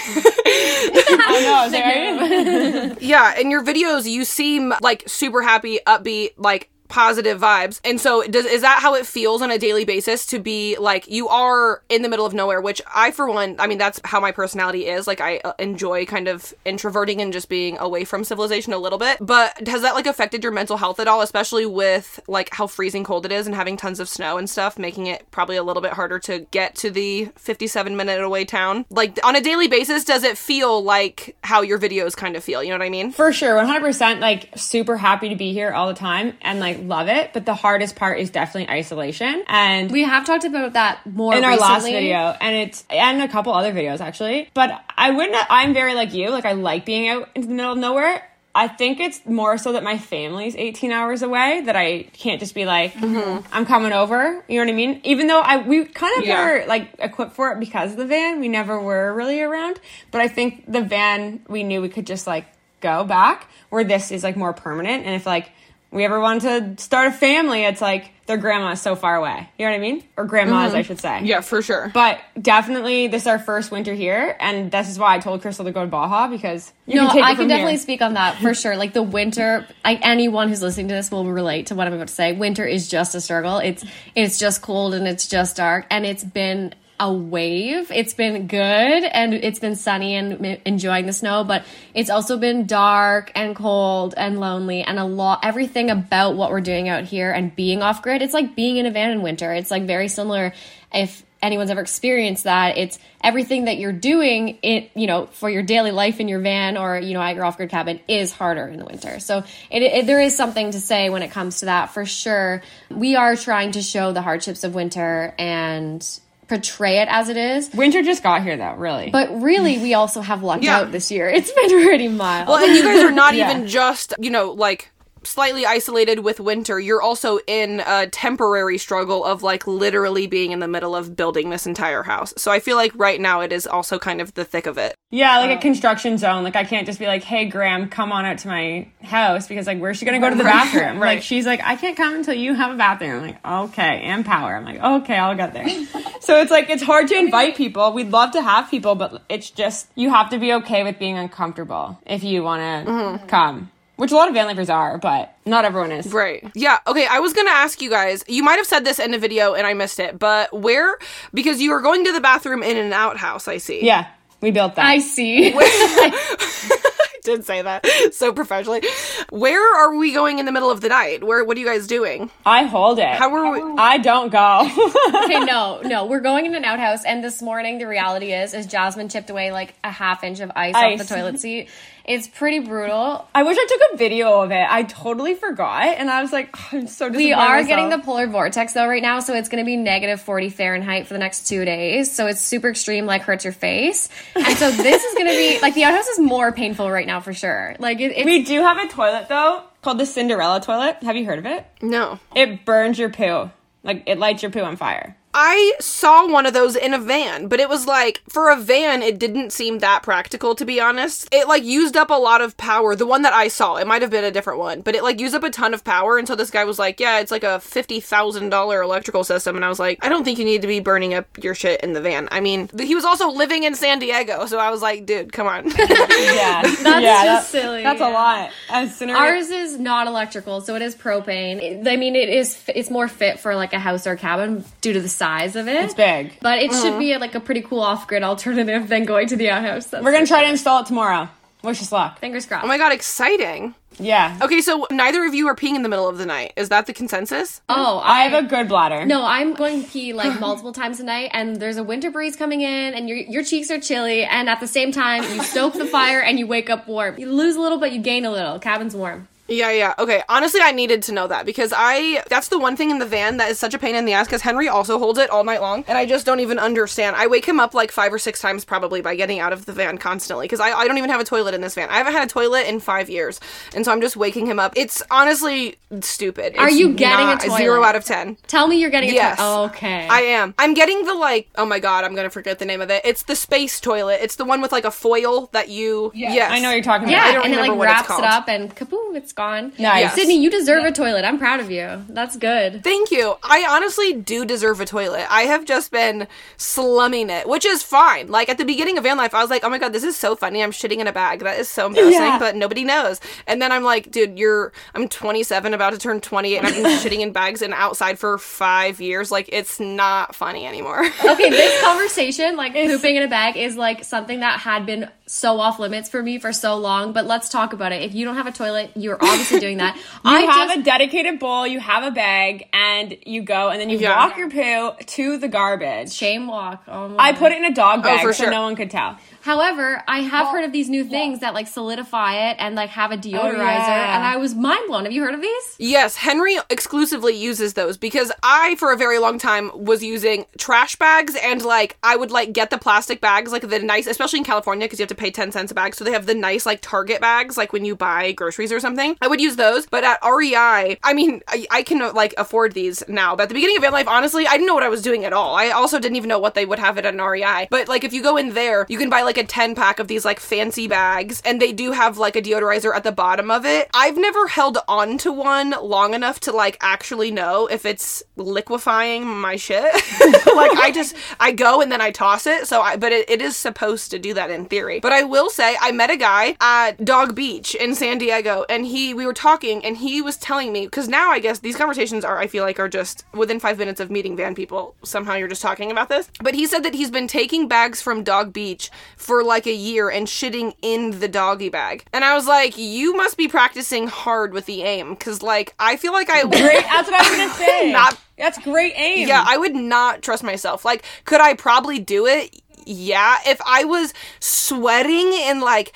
I know. I was like, are you- yeah, in your videos, you seem like super happy, upbeat, like positive vibes. And so, does is that how it feels on a daily basis to be like you are in the middle of nowhere? Which I, for one, I mean, that's how my personality is. Like, I uh, enjoy kind of introverting and just being away from civilization a little bit. But has that like affected your mental health at all, especially with like how freezing cold it is and having tons of snow and stuff, making it probably a little bit harder to get to the 57 minute away town? Like on a daily basis, does it feel like how your videos kind of feel? You know what I mean? For sure, 100% like super happy to be here all the time and like love it. But the hardest part is definitely isolation. And we have talked about that more in our recently. last video and it's and a couple other videos actually but i wouldn't i'm very like you like i like being out in the middle of nowhere i think it's more so that my family's 18 hours away that i can't just be like mm-hmm. i'm coming over you know what i mean even though i we kind of Yeah. were like equipped for it because of the van we never were really around but i think the van we knew we could just like go back where this is like more permanent and if like we ever wanted to start a family it's like their grandma is so far away you know what i mean or grandmas mm-hmm. i should say Yeah, for sure. but definitely, this is our first winter here, and this is why I told Crystal to go to Baja because you no, can take it I from can definitely here. speak on that for sure. Like the winter, I, anyone who's listening to this will relate to what I'm about to say. Winter is just a struggle. It's it's just cold and it's just dark, and it's been a wave. It's been good and it's been sunny and enjoying the snow, but it's also been dark and cold and lonely and a lot everything about what we're doing out here and being off grid. It's like being in a van in winter. It's like very similar if anyone's ever experienced that it's everything that you're doing it you know for your daily life in your van or you know at your off-grid cabin is harder in the winter so it, it, there is something to say when it comes to that for sure we are trying to show the hardships of winter and portray it as it is Winter just got here though, really. but really we also have lucked Yeah. out this year [laughs] it's been pretty mild Well, and you guys are not [laughs] Yeah. even just, you know, like slightly isolated with winter. You're also in a temporary struggle of like literally being in the middle of building this entire house. So I feel like right now it is also kind of the thick of it. yeah, like a um, construction zone. Like I can't just be like, "Hey, Gram, come on out to my house," because like, where's she gonna go to the bathroom? [laughs] right. Like she's like, "I can't come until you have a bathroom." I'm like, "Okay," and power. I'm like, "Okay, I'll get there." [laughs] so it's like it's hard to invite people. We'd love to have people, but it's just you have to be okay with being uncomfortable if you want to mm-hmm. come. Which a lot of van lifers are, but not everyone is. Right. Yeah. Okay. I was going to ask you guys, you might have said this in a video and I missed it, but where, because you were going to the bathroom in an outhouse, I see. Yeah, we built that. i see [laughs] [laughs] I did say that so professionally. Where are we going in the middle of the night? Where, what are you guys doing? I hold it. How are we? I don't go. [laughs] okay, no, no, we're going in an outhouse, and this morning the reality is, is Jasmine chipped away like a half inch of ice, Ice. off the toilet seat. It's pretty brutal. I wish I took a video of it. I totally forgot, and I was like, oh, I'm so disappointed. We are myself. getting the polar vortex though right now, so it's going to be negative 40 Fahrenheit for the next two days. So it's super extreme, like hurts your face. And so this is going to be [laughs] like the outhouse is more painful right now for sure. Like it, We do have a toilet though called the Cinderella toilet. Have you heard of it? No. It burns your poo. Like it lights your poo on fire. I saw one of those in a van, but it was like for a van, it didn't seem that practical to be honest. It like used up a lot of power. The one that I saw, it might have been a different one, but it like used up a ton of power. And so this guy was like, "Yeah, it's like a fifty thousand dollar electrical system," and I was like, "I don't think you need to be burning up your shit in the van." I mean, he was also living in San Diego, so I was like, "Dude, come on." [laughs] Yeah, that's [laughs] just silly, That's yeah. a lot. As soon Ours is not electrical, so it is propane. It- I mean, it is. It's more fit for like a house or cabin due to the size of it. it's big. But it should mm-hmm. be like a pretty cool off-grid alternative than going to the outhouse. That's We're gonna try to install it tomorrow. Wish us luck. Fingers crossed. oh my god, exciting. Yeah. Okay, so neither of you are peeing in the middle of the night. Is that the consensus? oh, I have a good bladder. No, I'm going to pee like [laughs] multiple times a night, and there's a winter breeze coming in, and your your cheeks are chilly, and at the same time, you stoke the fire and you wake up warm. You lose a little, but you gain a little. Cabin's warm. Yeah, yeah. Okay. Honestly, I needed to know that because I that's the one thing in the van that is such a pain in the ass because Henry also holds it all night long and I just don't even understand. I wake him up like five or six times probably by getting out of the van constantly because I, I don't even have a toilet in this van. I haven't had a toilet in five years. And so I'm just waking him up. It's honestly stupid. Are you getting a not- toilet? Zero out of ten. Tell me you're getting a Yes. Oh, okay. I am. I'm getting the like. Oh my god, I'm gonna forget the name of it. It's the space toilet. It's the one with like a foil that you. Yes, I know what you're talking about. yeah, I don't and it like what wraps it up, and kaboom, it's gone. Nice. Yes. Sydney, you deserve a toilet. I'm proud of you. That's good. Thank you. I honestly do deserve a toilet. I have just been slumming it, which is fine. Like at the beginning of van life, I was like, "Oh my god, this is so funny. I'm shitting in a bag. That is so embarrassing." Yeah. But nobody knows. And then I'm like, "Dude, you're I'm 27, about to turn 28, and I've been [laughs] shitting in bags and outside for five years. Like it's not funny anymore." [laughs] Okay, this conversation, like pooping in a bag, is like something that had been so off limits for me for so long. But let's talk about it. If you don't have a toilet, you're obviously doing that. [laughs] You I have just, a dedicated bowl, you have a bag, and you go, and then you Yeah. walk your poo to the garbage. shame walk. Oh my I put it in a dog oh, bag for so sure. no one could tell. However, I have heard of these new things that like solidify it and like have a oh, deodorizer, yeah. and I was mind blown. Have you heard of these? Yes, Henry exclusively uses those because I, for a very long time, was using trash bags and like I would like get the plastic bags, like the nice, especially in California because you have to pay 10 cents a bag. So they have the nice like Target bags, like when you buy groceries or something. I would use those. But at REI, I mean, I, I can like afford these now. But at the beginning of van life, honestly, I didn't know what I was doing at all. I also didn't even know what they would have it at an REI. But like if you go in there, you can buy like a 10 pack of these like fancy bags and they do have like a deodorizer at the bottom of it. I've never held on to one long enough to like actually know if it's liquefying my shit. [laughs] like I just I go and then I toss it. So I but it, it is supposed to do that in theory. But I will say I met a guy at Dog Beach in San Diego and he he we were talking and he was telling me because now I guess these conversations are I feel like are just within five minutes of meeting van people. Somehow you're just talking about this. But he said that he's been taking bags from Dog Beach for like a year and shitting in the doggy bag. And I was like, you must be practicing hard with the aim because like I feel like I Great. That's what I was gonna [laughs] say. Not- That's great aim. yeah, I would not trust myself. Like, could I probably do it? Yeah, if I was sweating and like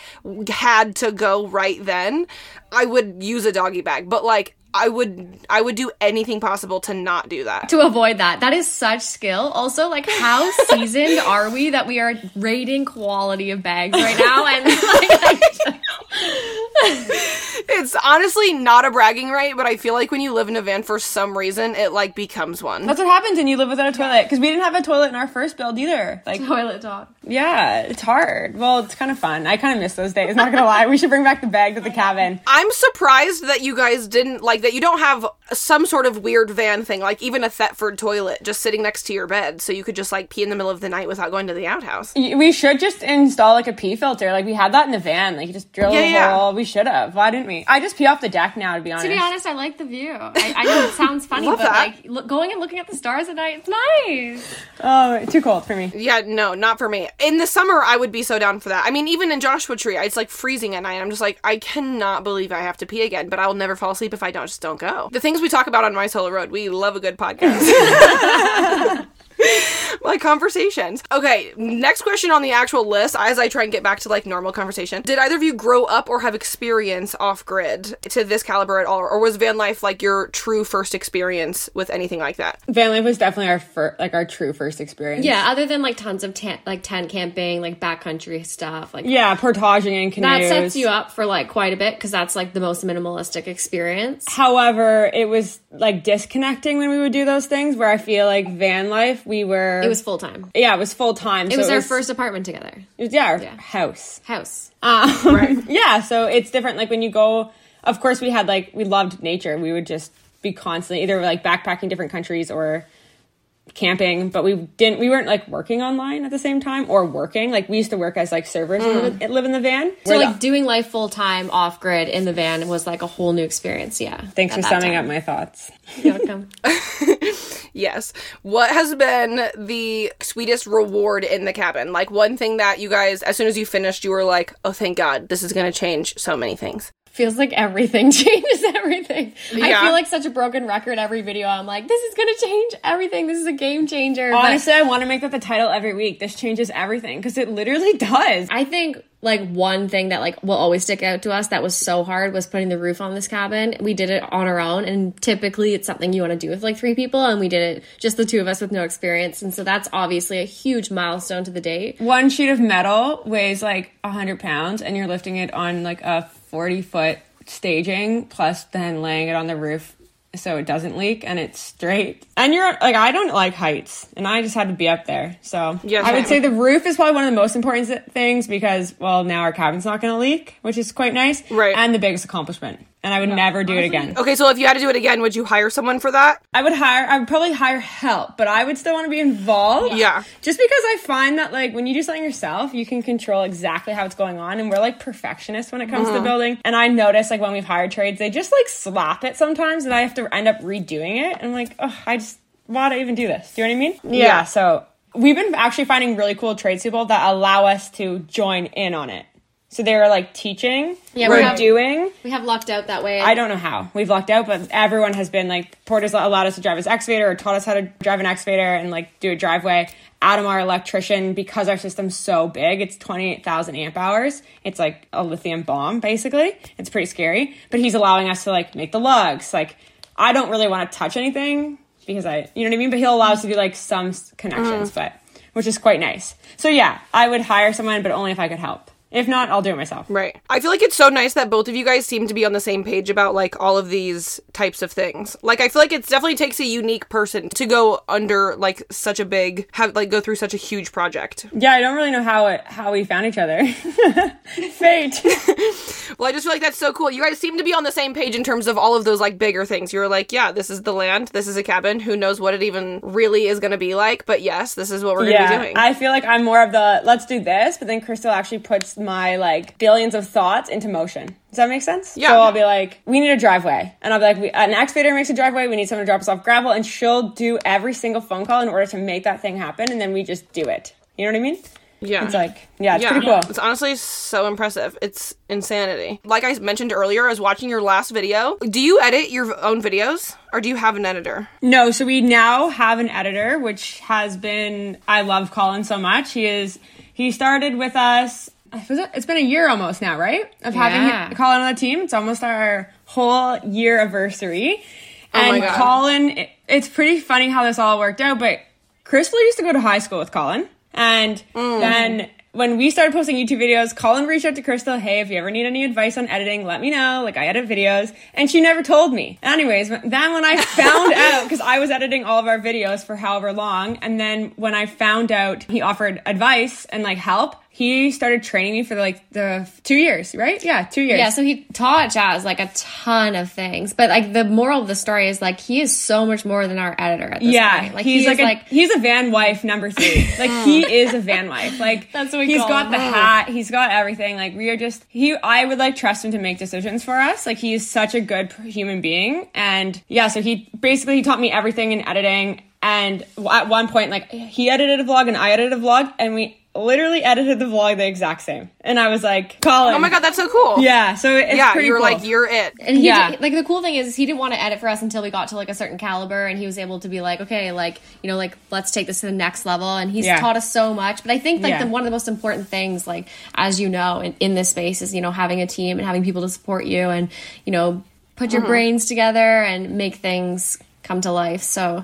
had to go right then, I would use a doggy bag. But like, I would, I would do anything possible to not do that. to avoid that. That is such skill. Also, like how [laughs] seasoned are we that we are rating quality of bags right now? And like, It's honestly not a bragging right, but I feel like when you live in a van, for some reason, it like becomes one. That's what happens when you live without a toilet. Because we didn't have a toilet in our first build either. Like, toilet talk. yeah, it's hard. Well, it's kind of fun. I kind of miss those days. Not gonna lie. We should bring back the bag to the cabin. I'm surprised that you guys didn't like that. You don't have some sort of weird van thing, like even a Thetford toilet just sitting next to your bed, so you could just like pee in the middle of the night without going to the outhouse. We should just install like a pee filter. Like we had that in the van. Like you just drill Yeah, a yeah. hole. We should have. Why didn't we? I just pee off the deck now. To be honest. To be honest, I like the view. I, I know it sounds funny, but that. like look, going and looking at the stars at night, it's nice. Oh, too cold for me. Yeah, no, not for me. In the summer, I would be so down for that. I mean, even in Joshua Tree, it's like freezing at night. I'm just like, I cannot believe I have to pee again, but I will never fall asleep if I don't just don't go. The things we talk about on My Solo Road, we love a good podcast. [laughs] [laughs] [laughs] like conversations. Okay, next question on the actual list as I try and get back to like normal conversation. Did either of you grow up or have experience off grid to this caliber at all? Or was van life like your true first experience with anything like that? Van life was definitely our fir- like our true first experience. Yeah, other than like tons of tent, like tent camping, like backcountry stuff, like Yeah, portaging and canoes. that sets you up for like quite a bit because that's like the most minimalistic experience. However, it was like disconnecting when we would do those things. Where I feel like van life, we were. It was full time. Yeah, it was full time. It was our first apartment together. It was, yeah, our house. House. Um, [laughs] Yeah, so it's different. Like when you go, of course, we had like we loved nature. We would just be constantly either like backpacking different countries or camping, but we didn't. We weren't like working online at the same time or working. Like we used to work as like servers and mm. live, live in the van. So Where like the- doing life full time off grid in the van was like a whole new experience. Yeah. thanks for summing time. up my thoughts. You're welcome. [laughs] [laughs] Yes. What has been the sweetest reward in the cabin? Like one thing that you guys, as soon as you finished, you were like, oh, thank God, this is going to change so many things. Feels like everything [laughs] changes everything. I feel like such a broken record every video. I'm like, this is gonna change everything. This is a game changer. But Honestly, I want to make that the title every week. This changes everything because it literally does. I think like one thing that like will always stick out to us that was so hard was putting the roof on this cabin. We did it on our own and typically it's something you want to do with like three people and we did it just the two of us with no experience. And so that's obviously a huge milestone to the date. One sheet of metal weighs like 100 pounds, and you're lifting it on like a 40 foot staging, plus then laying it on the roof so it doesn't leak and it's straight. And you're like, I don't like heights, and I just had to be up there. So Yeah, I would say the roof is probably one of the most important things because, well, now our cabin's not going to leak, which is quite nice. Right. And the biggest accomplishment. And I would never do it again. Okay, so if you had to do it again, would you hire someone for that? I would hire, I would probably hire help, but I would still want to be involved. Yeah. Just because I find that, like, when you do something yourself, you can control exactly how it's going on. And we're, like, perfectionists when it comes to the building. And I notice, like, when we've hired trades, they just, like, slap it sometimes, and I have to end up redoing it. And I'm like, oh, I just, why do I even do this? Do you know what I mean? Yeah. So we've been actually finding really cool tradespeople that allow us to join in on it. So they're, like, teaching, Yeah, we're we have- doing. We have lucked out that way. I don't know how we've lucked out, but everyone has been like Porter's allowed us to drive his excavator or taught us how to drive an excavator and like do a driveway. Adam, our electrician, because our system's so big, it's twenty eight thousand amp hours. It's like a lithium bomb, basically. It's pretty scary, but he's allowing us to like make the lugs. Like I don't really want to touch anything because I, you know what I mean. But he'll allow us to do like some connections, mm. but which is quite nice. So yeah, I would hire someone, but only if I could help. If not, I'll do it myself. Right. I feel like it's so nice that both of you guys seem to be on the same page about like all of these types of things. Like I feel like it definitely takes a unique person to go under like such a big have like go through such a huge project. Yeah, I don't really know how it how we found each other. [laughs] Fate. [laughs] Well, I just feel like that's so cool. You guys seem to be on the same page in terms of all of those like bigger things. You're like, yeah, this is the land, this is a cabin. Who knows what it even really is going to be like? But yes, this is what we're going to be yeah, doing. I feel like I'm more of the let's do this, but then Crystal actually puts my like billions of thoughts into motion. Does that make sense? Yeah. So I'll be like, we need a driveway. And I'll be like, we, an excavator makes a driveway. We need someone to drop us off gravel. And she'll do every single phone call in order to make that thing happen. And then we just do it. You know what I mean? Yeah. It's like, yeah, it's yeah, pretty cool. It's honestly so impressive. It's insanity. Like I mentioned earlier, I was watching your last video. Do you edit your own videos or do you have an editor? No, so we now have an editor, which has been I love Colin so much. He is he started with us. It's been a year almost now, right? Of having Yeah. him- Colin on the team. It's almost our whole year anniversary. Oh And. Colin, it- it's pretty funny how this all worked out. But Crystal used to go to high school with Colin, and Mm. then when we started posting YouTube videos, Colin reached out to Crystal, hey, if you ever need any advice on editing, let me know. Like, I edit videos. And she never told me. Anyways, then when I found [laughs] out, because I was editing all of our videos for however long, and then when I found out he offered advice and like help, he started training me for like the two years, right? Yeah, two years. Yeah, so he taught Jazz like a ton of things, but like the moral of the story is like he is so much more than our editor at this yeah, point. Like he's he like, a, like he's a van wife number three. [laughs] Like he is a van wife. Like [laughs] That's what we he's got him. the hat. He's got everything. Like we are just he. I would like trust him to make decisions for us. Like he is such a good human being. And yeah, so he basically he taught me everything in editing. And at one point, like he edited a vlog and I edited a vlog, and we literally edited the vlog the exact same. And I was like, Colin. Oh my god, that's so cool. Yeah. So it's Yeah, pretty you were cool. like, you're it. and he Yeah. did- like the cool thing is he didn't want to edit for us until we got to like a certain caliber and he was able to be like okay like you know like let's take this to the next level and he's Yeah. taught us so much but i think like Yeah. the, one of the most important things like as you know in, in this space is you know having a team and having people to support you and you know put Mm-hmm. your brains together and make things come to life so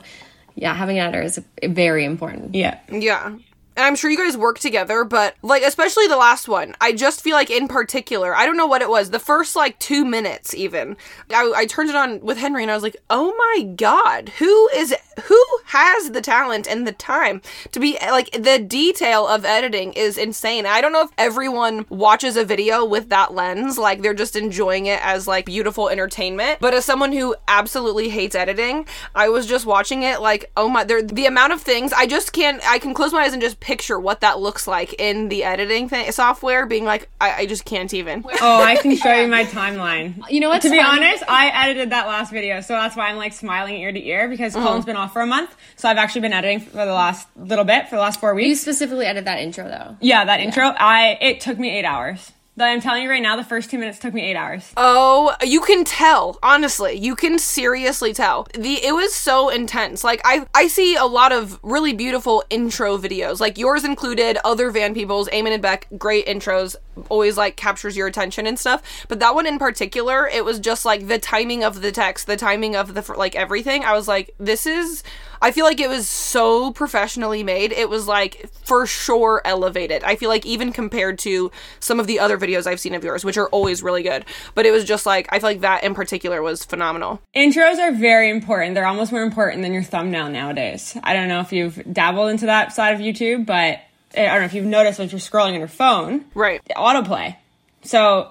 yeah having an editor is very important yeah. Yeah. And I'm sure you guys work together, but like, especially the last one, I just feel like in particular, I don't know what it was, the first like two minutes even, I, I turned it on with Henry and I was like, oh my God, who is, who has the talent and the time to be like, the detail of editing is insane. I don't know if everyone watches a video with that lens, like they're just enjoying it as like beautiful entertainment. But as someone who absolutely hates editing, I was just watching it like, oh my, the amount of things, I just can't, I can close my eyes and just picture what that looks like in the editing thing, software being like, I, I just can't even. [laughs] Oh, I can show you my timeline. You know what? To be funny? honest, I edited that last video, so that's why I'm like smiling ear to ear because Uh-huh. Colin's been off for a month. So I've actually been editing for the last little bit for the last four weeks. you weeks. specifically edited that intro though Yeah, that intro, I it took me eight hours. That I'm telling you right now, the first two minutes took me eight hours. Oh, you can tell. Honestly, you can seriously tell. The it was so intense. Like I I see a lot of really beautiful intro videos, like yours included, other Van people's, Eamon and Bec, great intros, always like captures your attention and stuff. But that one in particular, it was just like the timing of the text, the timing of the like everything. I was like, this is I feel like it was so professionally made. It was like for sure elevated. I feel like even compared to some of the other videos I've seen of yours, which are always really good, but it was just like I feel like that in particular was phenomenal. Intros are very important. They're almost more important than your thumbnail nowadays. I don't know if you've dabbled into that side of YouTube, but I don't know if you've noticed as you're scrolling on your phone, Right. autoplay. So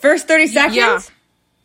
first 30 seconds, Yeah.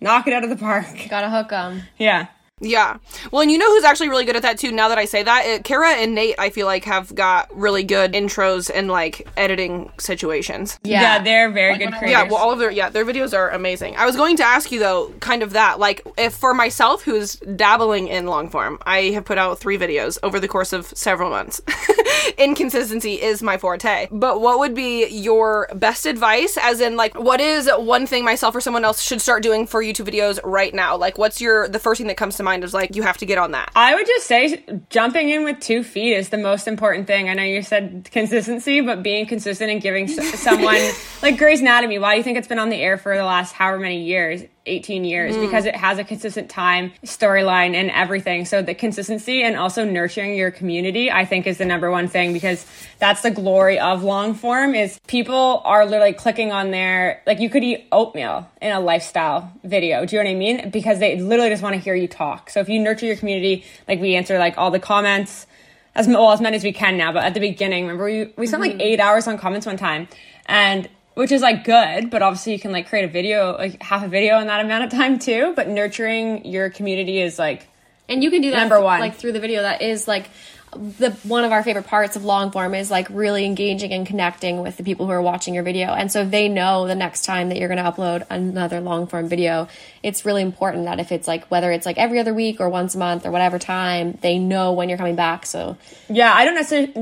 knock it out of the park. gotta hook them Yeah. Yeah. Well, and you know who's actually really good at that too. Now that I say that, it, Kara and Nate, I feel like have got really good intros and like editing situations. Yeah, they're very good creators. Yeah, well, all of their yeah, their videos are amazing. I was going to ask you though, kind of that, like, if for myself, who's dabbling in long form, I have put out three videos over the course of several months. [laughs] Inconsistency is my forte. But what would be your best advice? As in, like, what is one thing myself or someone else should start doing for YouTube videos right now? Like, what's your the first thing that comes to mind is like you have to get on that. I would just say jumping in with two feet is the most important thing. I know you said consistency, but being consistent and giving s- someone [laughs] like Grey's Anatomy. Why do you think it's been on the air for the last however many years? 18 years mm. because it has a consistent time storyline and everything. So the consistency and also nurturing your community i think is the number one thing because that's the glory of long form is people are literally clicking on there. like you could eat oatmeal in a lifestyle video. Do you know what i mean? Because they literally just want to hear you talk. So if you nurture your community like we answer like all the comments as well as many as we can now but at the beginning remember we, we spent like mm-hmm. eight hours on comments one time and which is like good, but obviously you can like create a video, like half a video in that amount of time too. But nurturing your community is like and you can do that Number th- one. like through the video that is like the one of our favorite parts of long form is like really engaging and connecting with the people who are watching your video. And so they know the next time that you're going to upload another long form video, it's really important that if it's like whether it's like every other week or once a month or whatever time, they know when you're coming back. So Yeah, I don't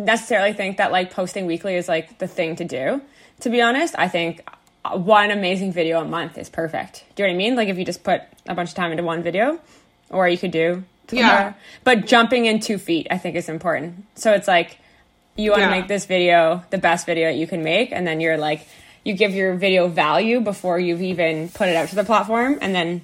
necessarily think that like posting weekly is like the thing to do. To be honest, I think uh, one amazing video a month is perfect. Do you know what I mean? Like if you just put a bunch of time into one video, or you could do Yeah. But jumping in two feet, I think is important. So it's like you want to Yeah. make this video the best video that you can make, and then you're like you give your video value before you've even put it out to the platform, and then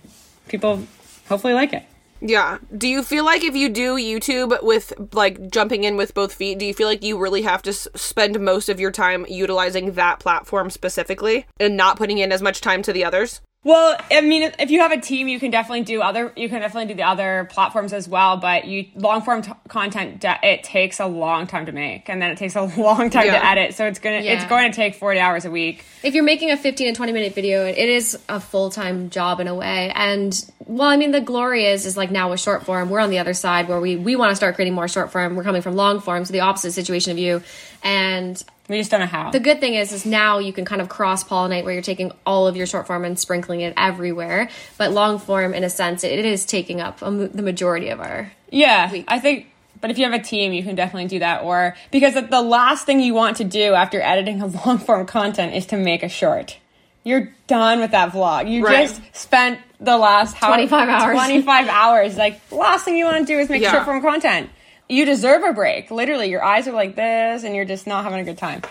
people hopefully like it. Yeah. Do you feel like if you do YouTube with like jumping in with both feet, do you feel like you really have to s- spend most of your time utilizing that platform specifically and not putting in as much time to the others? Well, I mean, if- if you have a team, you can definitely do other. You can definitely do the other platforms as well. But you long form t- content, de- it takes a long time to make, and then it takes a [laughs] long time Yeah. to edit. So it's gonna it's going to take forty hours a week. if you're making a 15 and 20 minute video it is a full-time job in a way and well i mean the glory is is like now with short form we're on the other side where we we want to start creating more short form we're coming from long form so the opposite situation of you and We just don't know how. the good thing is is now you can kind of cross pollinate where you're taking all of your short form and sprinkling it everywhere but long form in a sense it, it is taking up a, the majority of our yeah, I think. But if you have a team, you can definitely do that. Or because the- the last thing you want to do after editing [laughs] a long form content is to make a short. You're done with that vlog. You Right. just spent the last how, 25 hours. 25 hours. Like, last thing you want to do is make Yeah. short form content. You deserve a break. Literally, your eyes are like this and you're just not having a good time.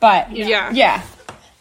But Yeah. yeah.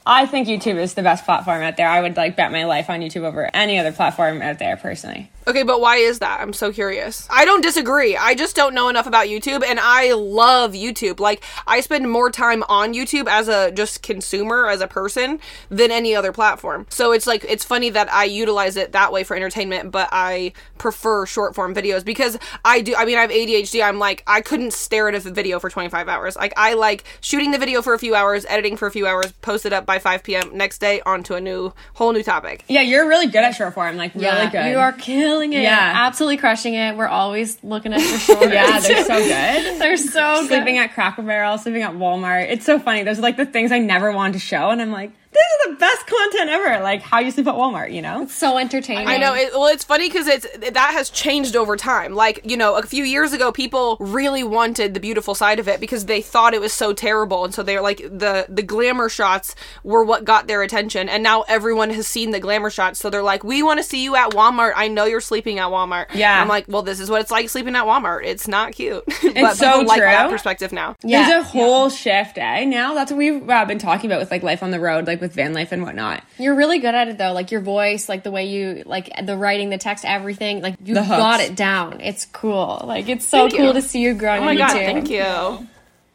I think YouTube is the best platform out there. I would like bet my life on YouTube over any other platform out there personally. Okay, but why is that? I'm so curious. I don't disagree. I just don't know enough about YouTube and I love YouTube. Like I spend more time on YouTube as a just consumer as a person than any other platform. So it's like it's funny that I utilize it that way for entertainment, but I prefer short form videos because I do I mean I have ADHD. I'm like I couldn't stare at a video for 25 hours. Like I like shooting the video for a few hours, editing for a few hours, post it up by 5 p.m. next day onto a new whole new topic. Yeah, you're really good at short form. Like really good. you are killing it Yeah. absolutely crushing it we're always looking at [laughs] your shorts Yeah, they're so [laughs] good. they're so sleeping good at Cracker Barrel, sleeping at Walmart. It's so funny. Those are like the things I never wanted to show, and I'm like, this is the best content ever. Like how you sleep at Walmart, you know? so entertaining I know. It, well, it's funny because it's that has changed over time. Like you know, a few years ago, people really wanted the beautiful side of it because they thought it was so terrible, and so they're like the the glamour shots were what got their attention. And now everyone has seen the glamour shots, so they're like, "We want to see you at Walmart. I know you're sleeping at Walmart." Yeah. I'm like, "Well, this is what it's like sleeping at Walmart. It's not cute." [laughs] but It's so people like that true. perspective now. Yeah. There's a whole shift, eh? Now that's what we've uh, been talking about with like life on the road, like with van life and whatnot. You're really good at it though, like your voice, like the way you like the writing, the text, everything. Like you got it down. It's cool. Like it's so Thank cool you. to see you growing Oh my god, YouTube. thank you.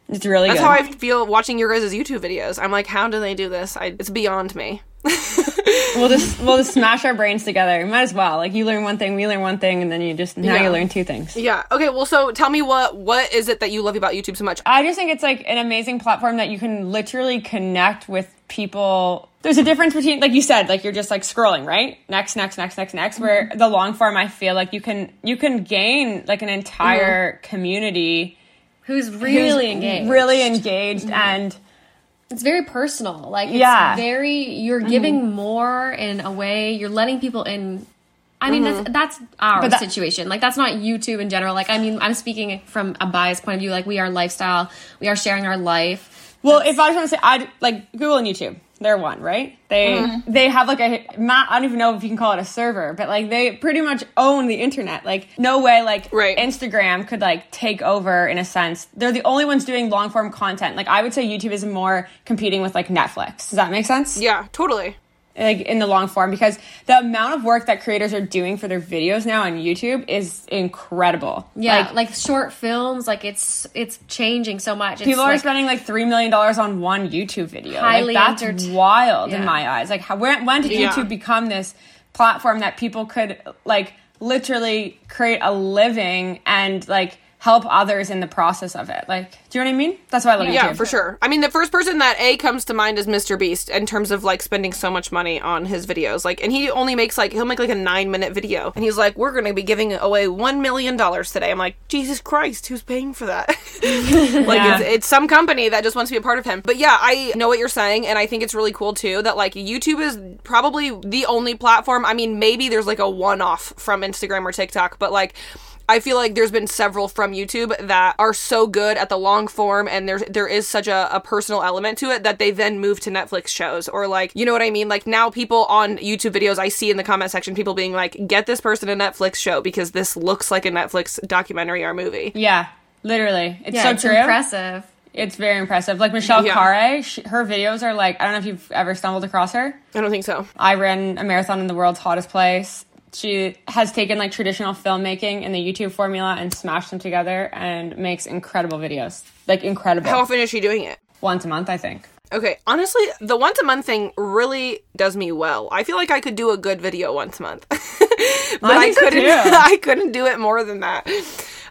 It's really That's good. how I feel watching your guys' YouTube videos. I'm like, how do they do this? I, it's beyond me. [laughs] we'll just we'll just smash our brains together. Might as well. Like you learn one thing, we learn one thing, and then you just now Yeah. you learn two things. Yeah. Okay. Well, so tell me what what is it that you love about YouTube so much? I just think it's like an amazing platform that you can literally connect with people. There's a difference between, like you said, like you're just like scrolling, right? Next, next, next, next, next. Where mm-hmm. the long form, I feel like you can you can gain like an entire mm-hmm. community Who's who's really engaged? really engaged, mm-hmm. and It's very personal. Like it's Yeah. very you're giving more in a way. You're letting people in. I mean, that's that's our that- situation. Like that's not YouTube in general. Like I mean, I'm speaking from a biased point of view. Like we are lifestyle. We are sharing our life. Well, if I just want to say, I like Google and YouTube. They're one, right? They mm-hmm. they have like a not. I don't even know if you can call it a server, but like they pretty much own the internet. Like no way, like Right. Instagram could like take over in a sense. They're the only ones doing long form content. Like I would say YouTube is more competing with like Netflix. Does that make sense? Yeah. Totally. Like in the long form, because the amount of work that creators are doing for their videos now on YouTube is incredible. Yeah, Like, like, short films. Like it's it's changing so much. It's People are like, spending like three million dollars on one YouTube video. Highly like, that's entert- wild in my eyes. Like, how, when, when did Yeah. YouTube become this platform that people could like literally create a living and like help others in the process of it. Like, do you know what I mean? That's why I love Yeah, YouTube. for sure. I mean, the first person that A comes to mind is Mr. Beast in terms of like spending so much money on his videos. Like, and he only makes like, he'll make like a nine minute video. And he's like, we're going to be giving away $1 million today. I'm like, Jesus Christ, who's paying for that? [laughs] like, Yeah. it's, it's some company that just wants to be a part of him. But yeah, I know what you're saying. And I think it's really cool too that like YouTube is probably the only platform. I mean, maybe there's like a one off from Instagram or TikTok, but like, I feel like there's been several from YouTube that are so good at the long form and there's there is such a, a personal element to it that they then move to Netflix shows or like you know what I mean? Like now people on YouTube videos I see in the comment section people being like, get this person a Netflix show because this looks like a Netflix documentary or movie. Yeah, literally. It's Yeah, so it's true. impressive. It's very impressive. Like Michelle Yeah. Khare, sh her videos are like I don't know if you've ever stumbled across her. I don't think so. I ran a marathon in the world's hottest place. She has taken like traditional filmmaking and the YouTube formula and smashed them together and makes incredible videos. Like incredible. How often is she doing it? Once a month, I think. Okay, honestly, the once a month thing really does me well. I feel like I could do a good video once a month. [laughs] but I, so, couldn't too. [laughs] I couldn't do it more than that.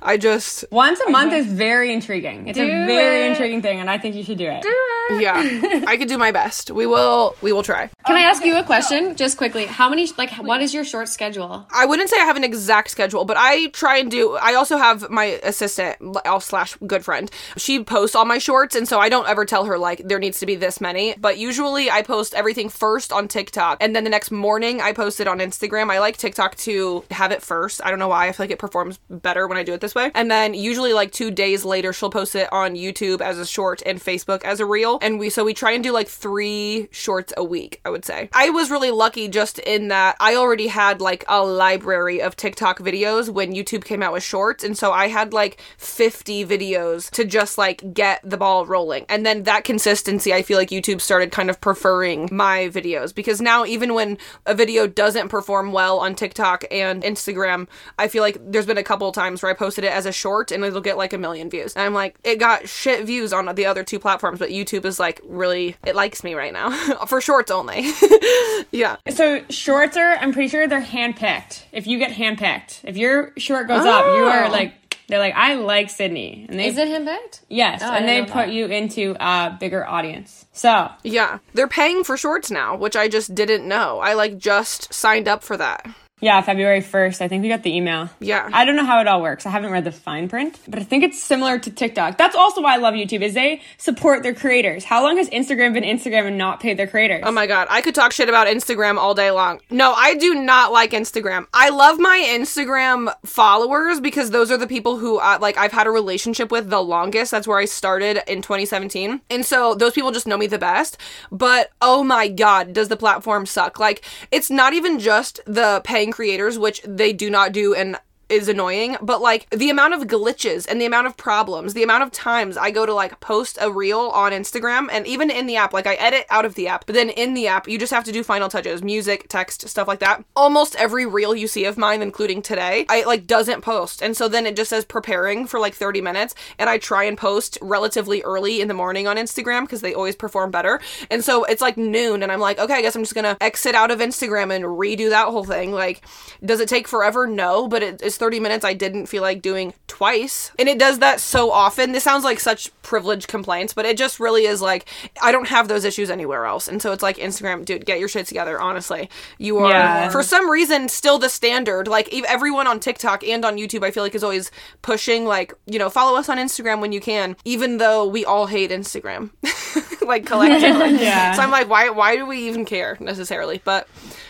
I just Once a month is very intriguing. It's a very it. intriguing thing, and I think you should do it. Do it. yeah, [laughs] I could do my best. We will we will try. Can I ask you a question, just quickly? How many like what is your short schedule? I wouldn't say I have an exact schedule, but I try and do. I also have my assistant l- slash good friend. She posts all my shorts, and so I don't ever tell her like there needs to be this many. But usually I post everything first on TikTok, and then the next morning I post it on Instagram. I like TikTok to have it first. I don't know why. I feel like it performs better when I do it this way. And then usually like two days later, she'll post it on YouTube as a short and Facebook as a reel. And we so we try and do like three shorts a week. I would say I was really lucky just in that I already had like a library of TikTok videos when YouTube came out with shorts, and so I had like 50 videos to just like get the ball rolling. And then that consistency, I feel like YouTube started kind of preferring my videos because now even when a video doesn't perform well on TikTok and Instagram, I feel like there's been a couple of times where I posted it as a short and it'll get like a million views. And I'm like, it got shit views on the other two platforms, but YouTube is like really, it likes me right now [laughs] for shorts only. [laughs] yeah. So shorts are, I'm pretty sure they're handpicked. If you get handpicked, if your short goes up, you are Oh. like, they're like, I like Sydney, and they Is it him picked? yes, Oh, and they put that. you into a bigger audience. So Yeah. They're paying for shorts now, which I just didn't know. I like just signed up for that. Yeah, February first, I think we got the email. Yeah. I don't know how it all works. I haven't read the fine print, but I think it's similar to TikTok. That's also why I love YouTube is they support their creators. How long has Instagram been Instagram and not paid their creators? Oh my god, I could talk shit about Instagram all day long. No, I do not like Instagram. I love my Instagram followers because those are the people who uh, like I've had a relationship with the longest. That's where I started in 2017. And so those people just know me the best. But oh my god, does the platform suck? Like it's not even just the paying creators, which they do not do and is annoying, but like the amount of glitches and the amount of problems, the amount of times I go to like post a reel on Instagram and even in the app, like I edit out of the app, but then in the app, you just have to do final touches, music, text, stuff like that. Almost every reel you see of mine, including today, I like doesn't post. And so then it just says preparing for like 30 minutes. And I try and post relatively early in the morning on Instagram because they always perform better. And so it's like noon and I'm like, okay, I guess I'm just gonna exit out of Instagram and redo that whole thing. Like, does it take forever? No, but it, it's 30 minutes I didn't feel like doing twice. And it does that so often. This sounds like such privileged complaints, but it just really is like, I don't have those issues anywhere else. And so it's like, Instagram, dude, get your shit together, honestly. You are, Yeah. for some reason, still the standard. Like, everyone on TikTok and on YouTube, I feel like, is always pushing, like, you know, follow us on Instagram when you can, even though we all hate Instagram. [laughs] like, collectively. [laughs] Yeah. So I'm like, why, why do we even care necessarily? But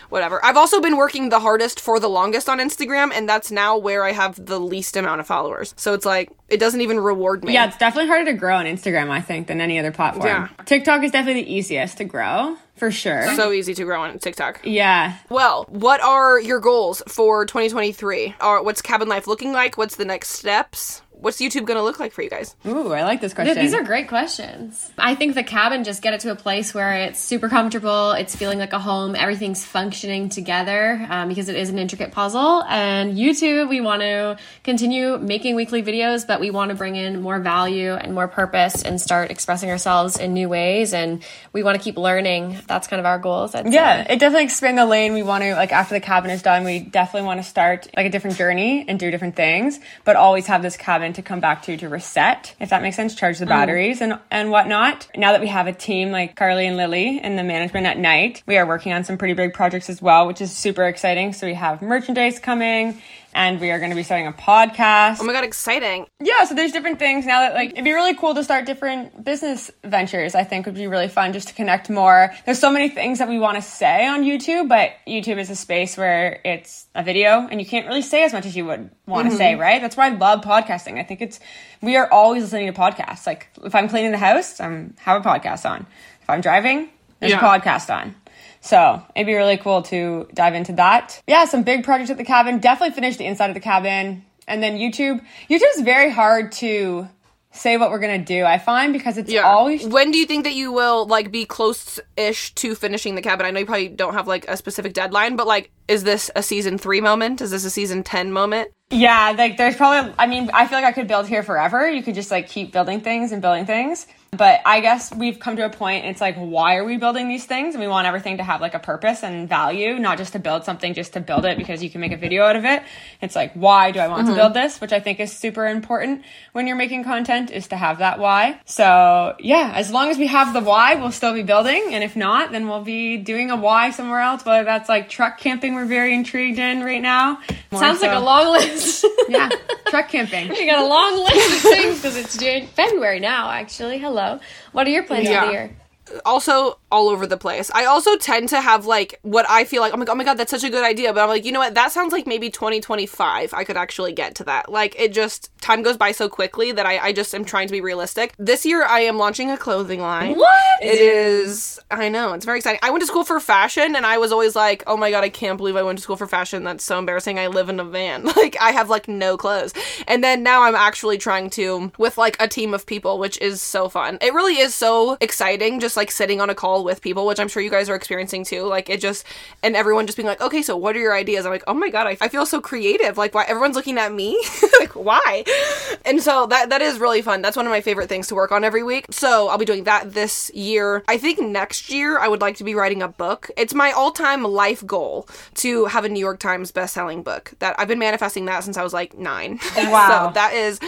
whatever. I've also been working the hardest for the longest on Instagram, and that's now where I have the least amount of followers. So it's like, it doesn't even reward me. Yeah, it's definitely harder to grow on Instagram, I think, than any other platform. Yeah. TikTok is definitely the easiest to grow, for sure. So easy to grow on TikTok. yeah. Well, what are your goals for 2023? Or what's cabin life looking like? What's the next steps? What's YouTube going to look like for you guys? Ooh, I like this question. Yeah, these are great questions. I think the cabin just get it to a place where it's super comfortable. It's feeling like a home. Everything's functioning together um, because it is an intricate puzzle. And YouTube, we want to continue making weekly videos, but we want to bring in more value and more purpose and start expressing ourselves in new ways. And we want to keep learning. That's kind of our goals. I'd Yeah, say. it definitely expand the lane. We want to like after the cabin is done, we definitely want to start like a different journey and do different things, but always have this cabin cabin to come back to to reset, if that makes sense, charge the mm. batteries and, and whatnot. Now that we have a team like Carly and Lily in the management at night, we are working on some pretty big projects as well, which is super exciting. So we have merchandise coming and we are going to be starting a podcast. Oh my god, exciting. Yeah, so there's different things now that like it'd be really cool to start different business ventures. I think would be really fun just to connect more. There's so many things that we want to say on YouTube, but YouTube is a space where it's a video and you can't really say as much as you would want to say, mm-hmm. right? That's why I love podcasting. I think it's we are always listening to podcasts. Like if I'm cleaning the house, I'm have a podcast on. If I'm driving, there's Yeah. a podcast on. So it'd be really cool to dive into that. Yeah, some big projects at the cabin. Definitely finish the inside of the cabin. And then YouTube. YouTube's very hard to say what we're gonna do, I find, because it's Yeah. always When do you think that you will like be close-ish to finishing the cabin? I know you probably don't have like a specific deadline, but like, is this a season three moment? Is this a season ten moment? Yeah, like there's probably I mean, I feel like I could build here forever. You could just like keep building things and building things. But I guess we've come to a point it's like why are we building these things? And we want everything to have like a purpose and value, not just to build something just to build it because you can make a video out of it. It's like why do I want to mm-hmm. build this? Which I think is super important when you're making content is to have that why. So, yeah, as long as we have the why, we'll still be building, and if not, then we'll be doing a why somewhere else, whether that's like truck camping we're very intrigued in right now. More Sounds like a long list. [laughs] yeah, truck camping. [laughs] you got a long list of things because it's Jan- February now. Actually, hello. What are your plans for the year? Also all over the place. I also tend to have like what I feel like, I'm like, oh my god, that's such a good idea. But I'm like, you know what? That sounds like maybe 2025. I could actually get to that. Like it just time goes by so quickly that I, I just am trying to be realistic. This year I am launching a clothing line. What? It is I know, it's very exciting. I went to school for fashion and I was always like, oh my god, I can't believe I went to school for fashion. That's so embarrassing. I live in a van. [laughs] Like I have like no clothes. And then now I'm actually trying to with like a team of people, which is so fun. It really is so exciting just like sitting on a call with people, which I'm sure you guys are experiencing too. Like it just and everyone just being like, okay, so what are your ideas? I'm like, oh my god, I, I feel so creative. Like why everyone's looking at me? [laughs] like why? And so that that is really fun. That's one of my favorite things to work on every week. So I'll be doing that this year. I think next year I would like to be writing a book. It's my all-time life goal to have a New York Times best-selling book. That I've been manifesting that since I was like 9. [laughs] Wow. so that is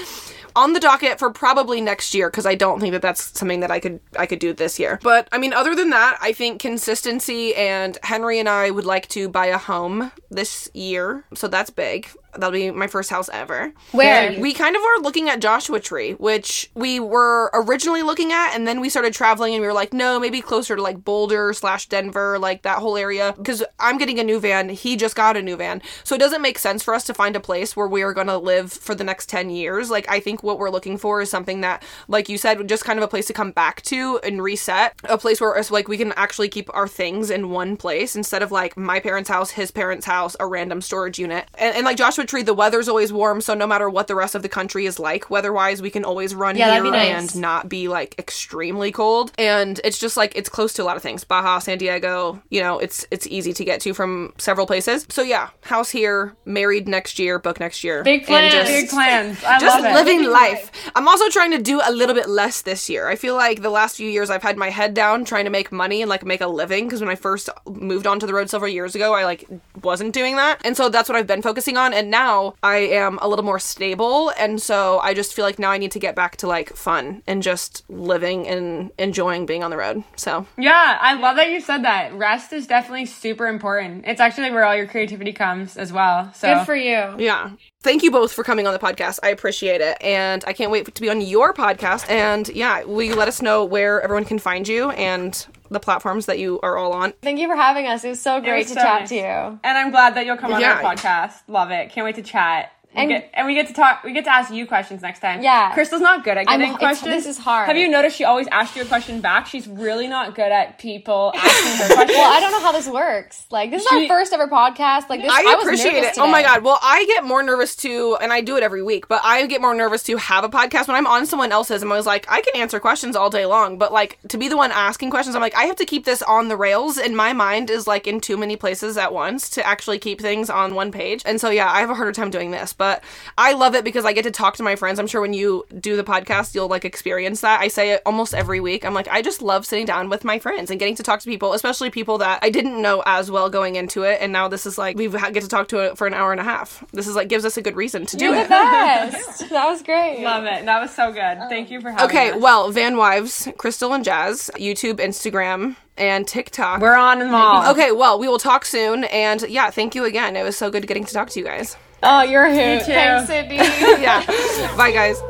on the docket for probably next year because I don't think that that's something that I could I could do this year. But I mean, other than that, I think consistency and Henry and I would like to buy a home this year, so that's big. That'll be my first house ever. Where? We kind of are looking at Joshua Tree, which we were originally looking at, and then we started traveling, and we were like, no, maybe closer to like Boulder slash Denver, like that whole area. Because I'm getting a new van, he just got a new van, so it doesn't make sense for us to find a place where we are going to live for the next ten years. Like I think what we're looking for is something that, like you said, just kind of a place to come back to and reset, a place where it's like we can actually keep our things in one place instead of like my parents' house, his parents' house, a random storage unit, and, and like Joshua Tree, the weather's always warm, so no matter what the rest of the country is like weather-wise, we can always run Yeah, here nice. and not be like extremely cold. And it's just like it's close to a lot of things. Baja, San Diego, you know, it's it's easy to get to from several places. So yeah, house here, married next year, book next year. Big plans. just- Big plans. I just love it. living life. I'm also trying to do a little bit less this year. I feel like the last few years I've had my head down trying to make money and like make a living because when I first moved onto the road several years ago, I like wasn't doing that. And so that's what I've been focusing on and now I am a little more stable and so I just feel like now I need to get back to like fun and just living and enjoying being on the road. So, Yeah, I love that you said that. Rest is definitely super important. It's actually where all your creativity comes as well. So Good for you. yeah. Thank you both for coming on the podcast. I appreciate it. And I can't wait to be on your podcast. And yeah, will you let us know where everyone can find you and the platforms that you are all on? Thank you for having us. It was so great was to so chat nice. to you. And I'm glad that you'll come on Yeah. our podcast. Love it. Can't wait to chat. And- And, get, and we get to talk. We get to ask you questions next time. Yeah. Crystal's not good at I'm- getting questions. this is hard. Have you noticed she always asks you a question back? She's really not good at people [laughs] asking her questions. Well, I don't know how this works. Like, this is our first ever podcast. Like, this I was appreciate nervous it. Oh my god. Well, I get more nervous too, and I do it every week, but I get more nervous to have a podcast when I'm on someone else's. I'm always like, I can answer questions all day long, but like to be the one asking questions, I'm like, I have to keep this on the rails, and my mind is like in too many places at once to actually keep things on one page. And so yeah, I have a harder time doing this, but but I love it because I get to talk to my friends. I'm sure when you do the podcast, you'll like experience that. I say it almost every week. I'm like, I just love sitting down with my friends and getting to talk to people, especially people that I didn't know as well going into it. And now this is like, we get to talk to it for an hour and a half. This is like, gives us a good reason to do You're it. the best. that was great. Love it. That was so good. Oh. Thank you for having me. Okay, us. well, Van Wives, Crystal and Jazz, YouTube, Instagram, and TikTok. We're on them all. okay, well, we will talk soon. And yeah, thank you again. It was so good getting to talk to you guys. Oh, you're a hoot. too. Thanks, Sydney. [laughs] Yeah. Bye, guys.